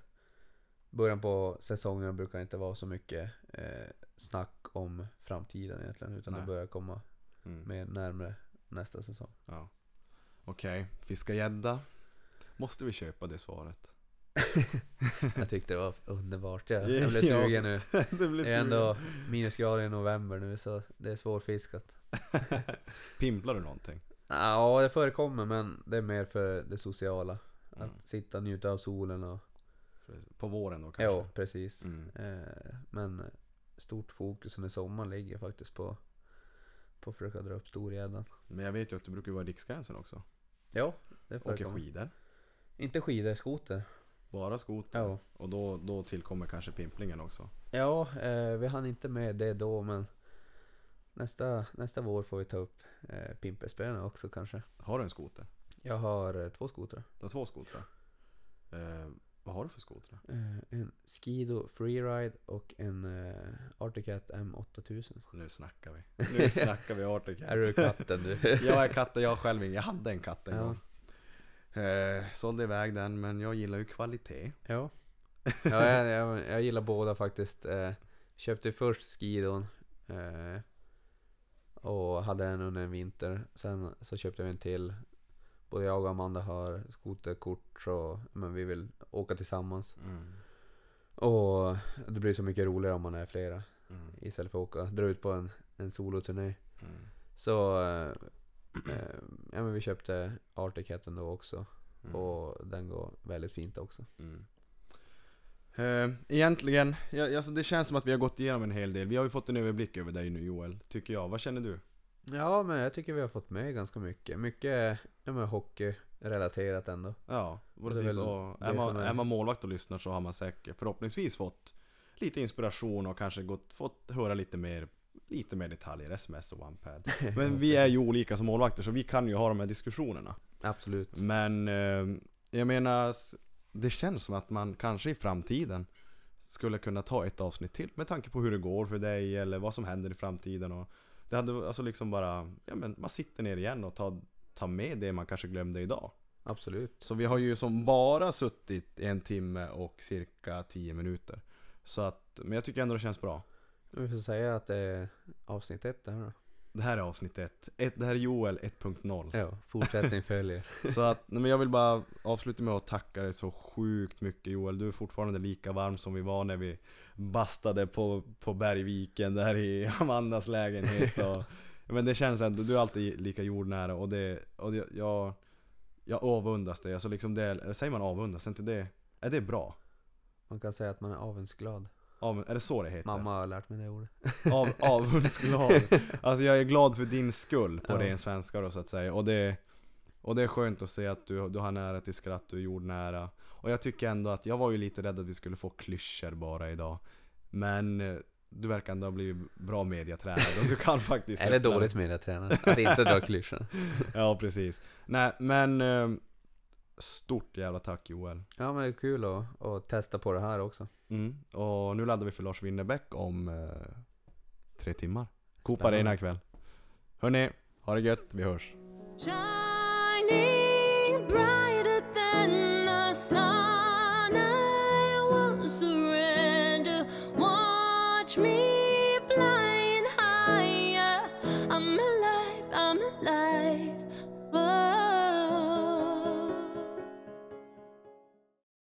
början på säsongen brukar det inte vara så mycket eh, snack om framtiden egentligen utan Nej. det börjar komma Mm. mer närmare nästa säsong. Ja. Okej, fiska gädda. Måste vi köpa det svaret? (laughs) Jag tyckte det var underbart. Jag, Ja, jag blev (laughs) sugen nu. (laughs) det blir är ändå minusgrader i november nu så det är svårfiskat. Pimplar du någonting? Ja, det förekommer men det är mer för det sociala. Att Mm. sitta och njuta av solen och... På våren då kanske? Ja, precis. Mm. Eh, men stort fokus under sommaren ligger faktiskt på, på att försöka dra upp storgäddan. Men jag vet ju att du brukar vara i Riksgränsen också. Ja, det Åker förekommer. skidor. Inte skidor, skoter. Bara skoter. Ja. Och då, då tillkommer kanske pimplingen också. Ja, eh, vi hann inte med det då men nästa, nästa vår får vi ta upp eh, pimpelspöna också kanske. Har du en skoter? Jag har eh, två skotrar. Du har två skotrar. Eh, vad har du för skotrar? Eh, en Skido Freeride och en eh, Arctic Cat M8000. Nu snackar vi. (laughs) Nu snackar vi Arctic Cat. Är du katten du? (laughs) Jag är katten, jag själv ingen. Jag hade en katt en Ja. gång. Eh, sålde iväg den, men jag gillar ju kvalitet. Ja. (laughs) ja jag, jag, jag gillar båda faktiskt. Eh, köpte först Skidon. Eh, och hade den under en vinter. Sen så köpte vi en till. Både jag och Amanda har skoterkort så men vi vill åka tillsammans. Mm. Och det blir så mycket roligare om man är flera. Mm. Istället för att åka, dra ut på en, en soloturné. Mm. Så eh, ja, men vi köpte Arctic Caten då också. Mm. Och den går väldigt fint också. Mm. Eh, egentligen, ja, alltså det känns som att vi har gått igenom en hel del. Vi har ju fått en överblick över dig nu Joel, tycker jag. Vad känner du? Ja, men jag tycker vi har fått med ganska mycket. Mycket ja, men hockeyrelaterat ändå. Ja, är precis. väl Och är, man, är- är man målvakt och lyssnar så har man säkert förhoppningsvis fått lite inspiration och kanske gått, fått höra lite mer Lite mer detaljer, sms och OnePad. (laughs) Men vi är ju olika som målvakter så vi kan ju ha de här diskussionerna. Absolut. Men eh, jag menar, det känns som att man kanske i framtiden skulle kunna ta ett avsnitt till med tanke på hur det går för dig eller vad som händer i framtiden. Och det hade alltså liksom bara, ja men man sitter ner igen och tar, tar med det man kanske glömde idag. Absolut. Så vi har ju som bara suttit en timme och cirka 10 minuter. Så att, men jag tycker ändå det känns bra. Vi får säga att det är avsnitt ett det här då. Det här är avsnitt 1. Ett, det här är Joel 1.0. Ja, fortsättning följer. (laughs) Så att, men jag vill bara avsluta med att tacka dig så sjukt mycket Joel. Du är fortfarande lika varm som vi var när vi bastade på, på Bergviken där i (laughs) Amandas lägenhet. Och, men det känns ändå, du är alltid lika jordnära och det, och det, jag, jag avundas dig. Alltså liksom det, säger man avundas? Inte det, är det bra? Man kan säga att man är avundsglad. Av, är det så det heter? Mamma har lärt mig det ordet. (laughs) Av, avundsglad. (laughs) Alltså jag är glad för din skull på Ja. ren svenska då så att säga. Och det, och det är skönt att se att du, du har nära till skratt, du är jordnära. Och jag tycker ändå att, jag var ju lite rädd att vi skulle få klyschor bara idag. Men du verkar ändå ha blivit bra mediatränad och du kan faktiskt (laughs) öppna dåligt med det tränare? Att inte dra klyschan. Ja precis. Nej men eh, Stort jävla tack Joel. Ja men det är kul att, att testa på det här också. Mm. Och nu laddar vi för Lars Winnerbäck om eh, tre timmar. Coop. Arena ikväll. Hörni, ha det gött, vi hörs. Shining brighter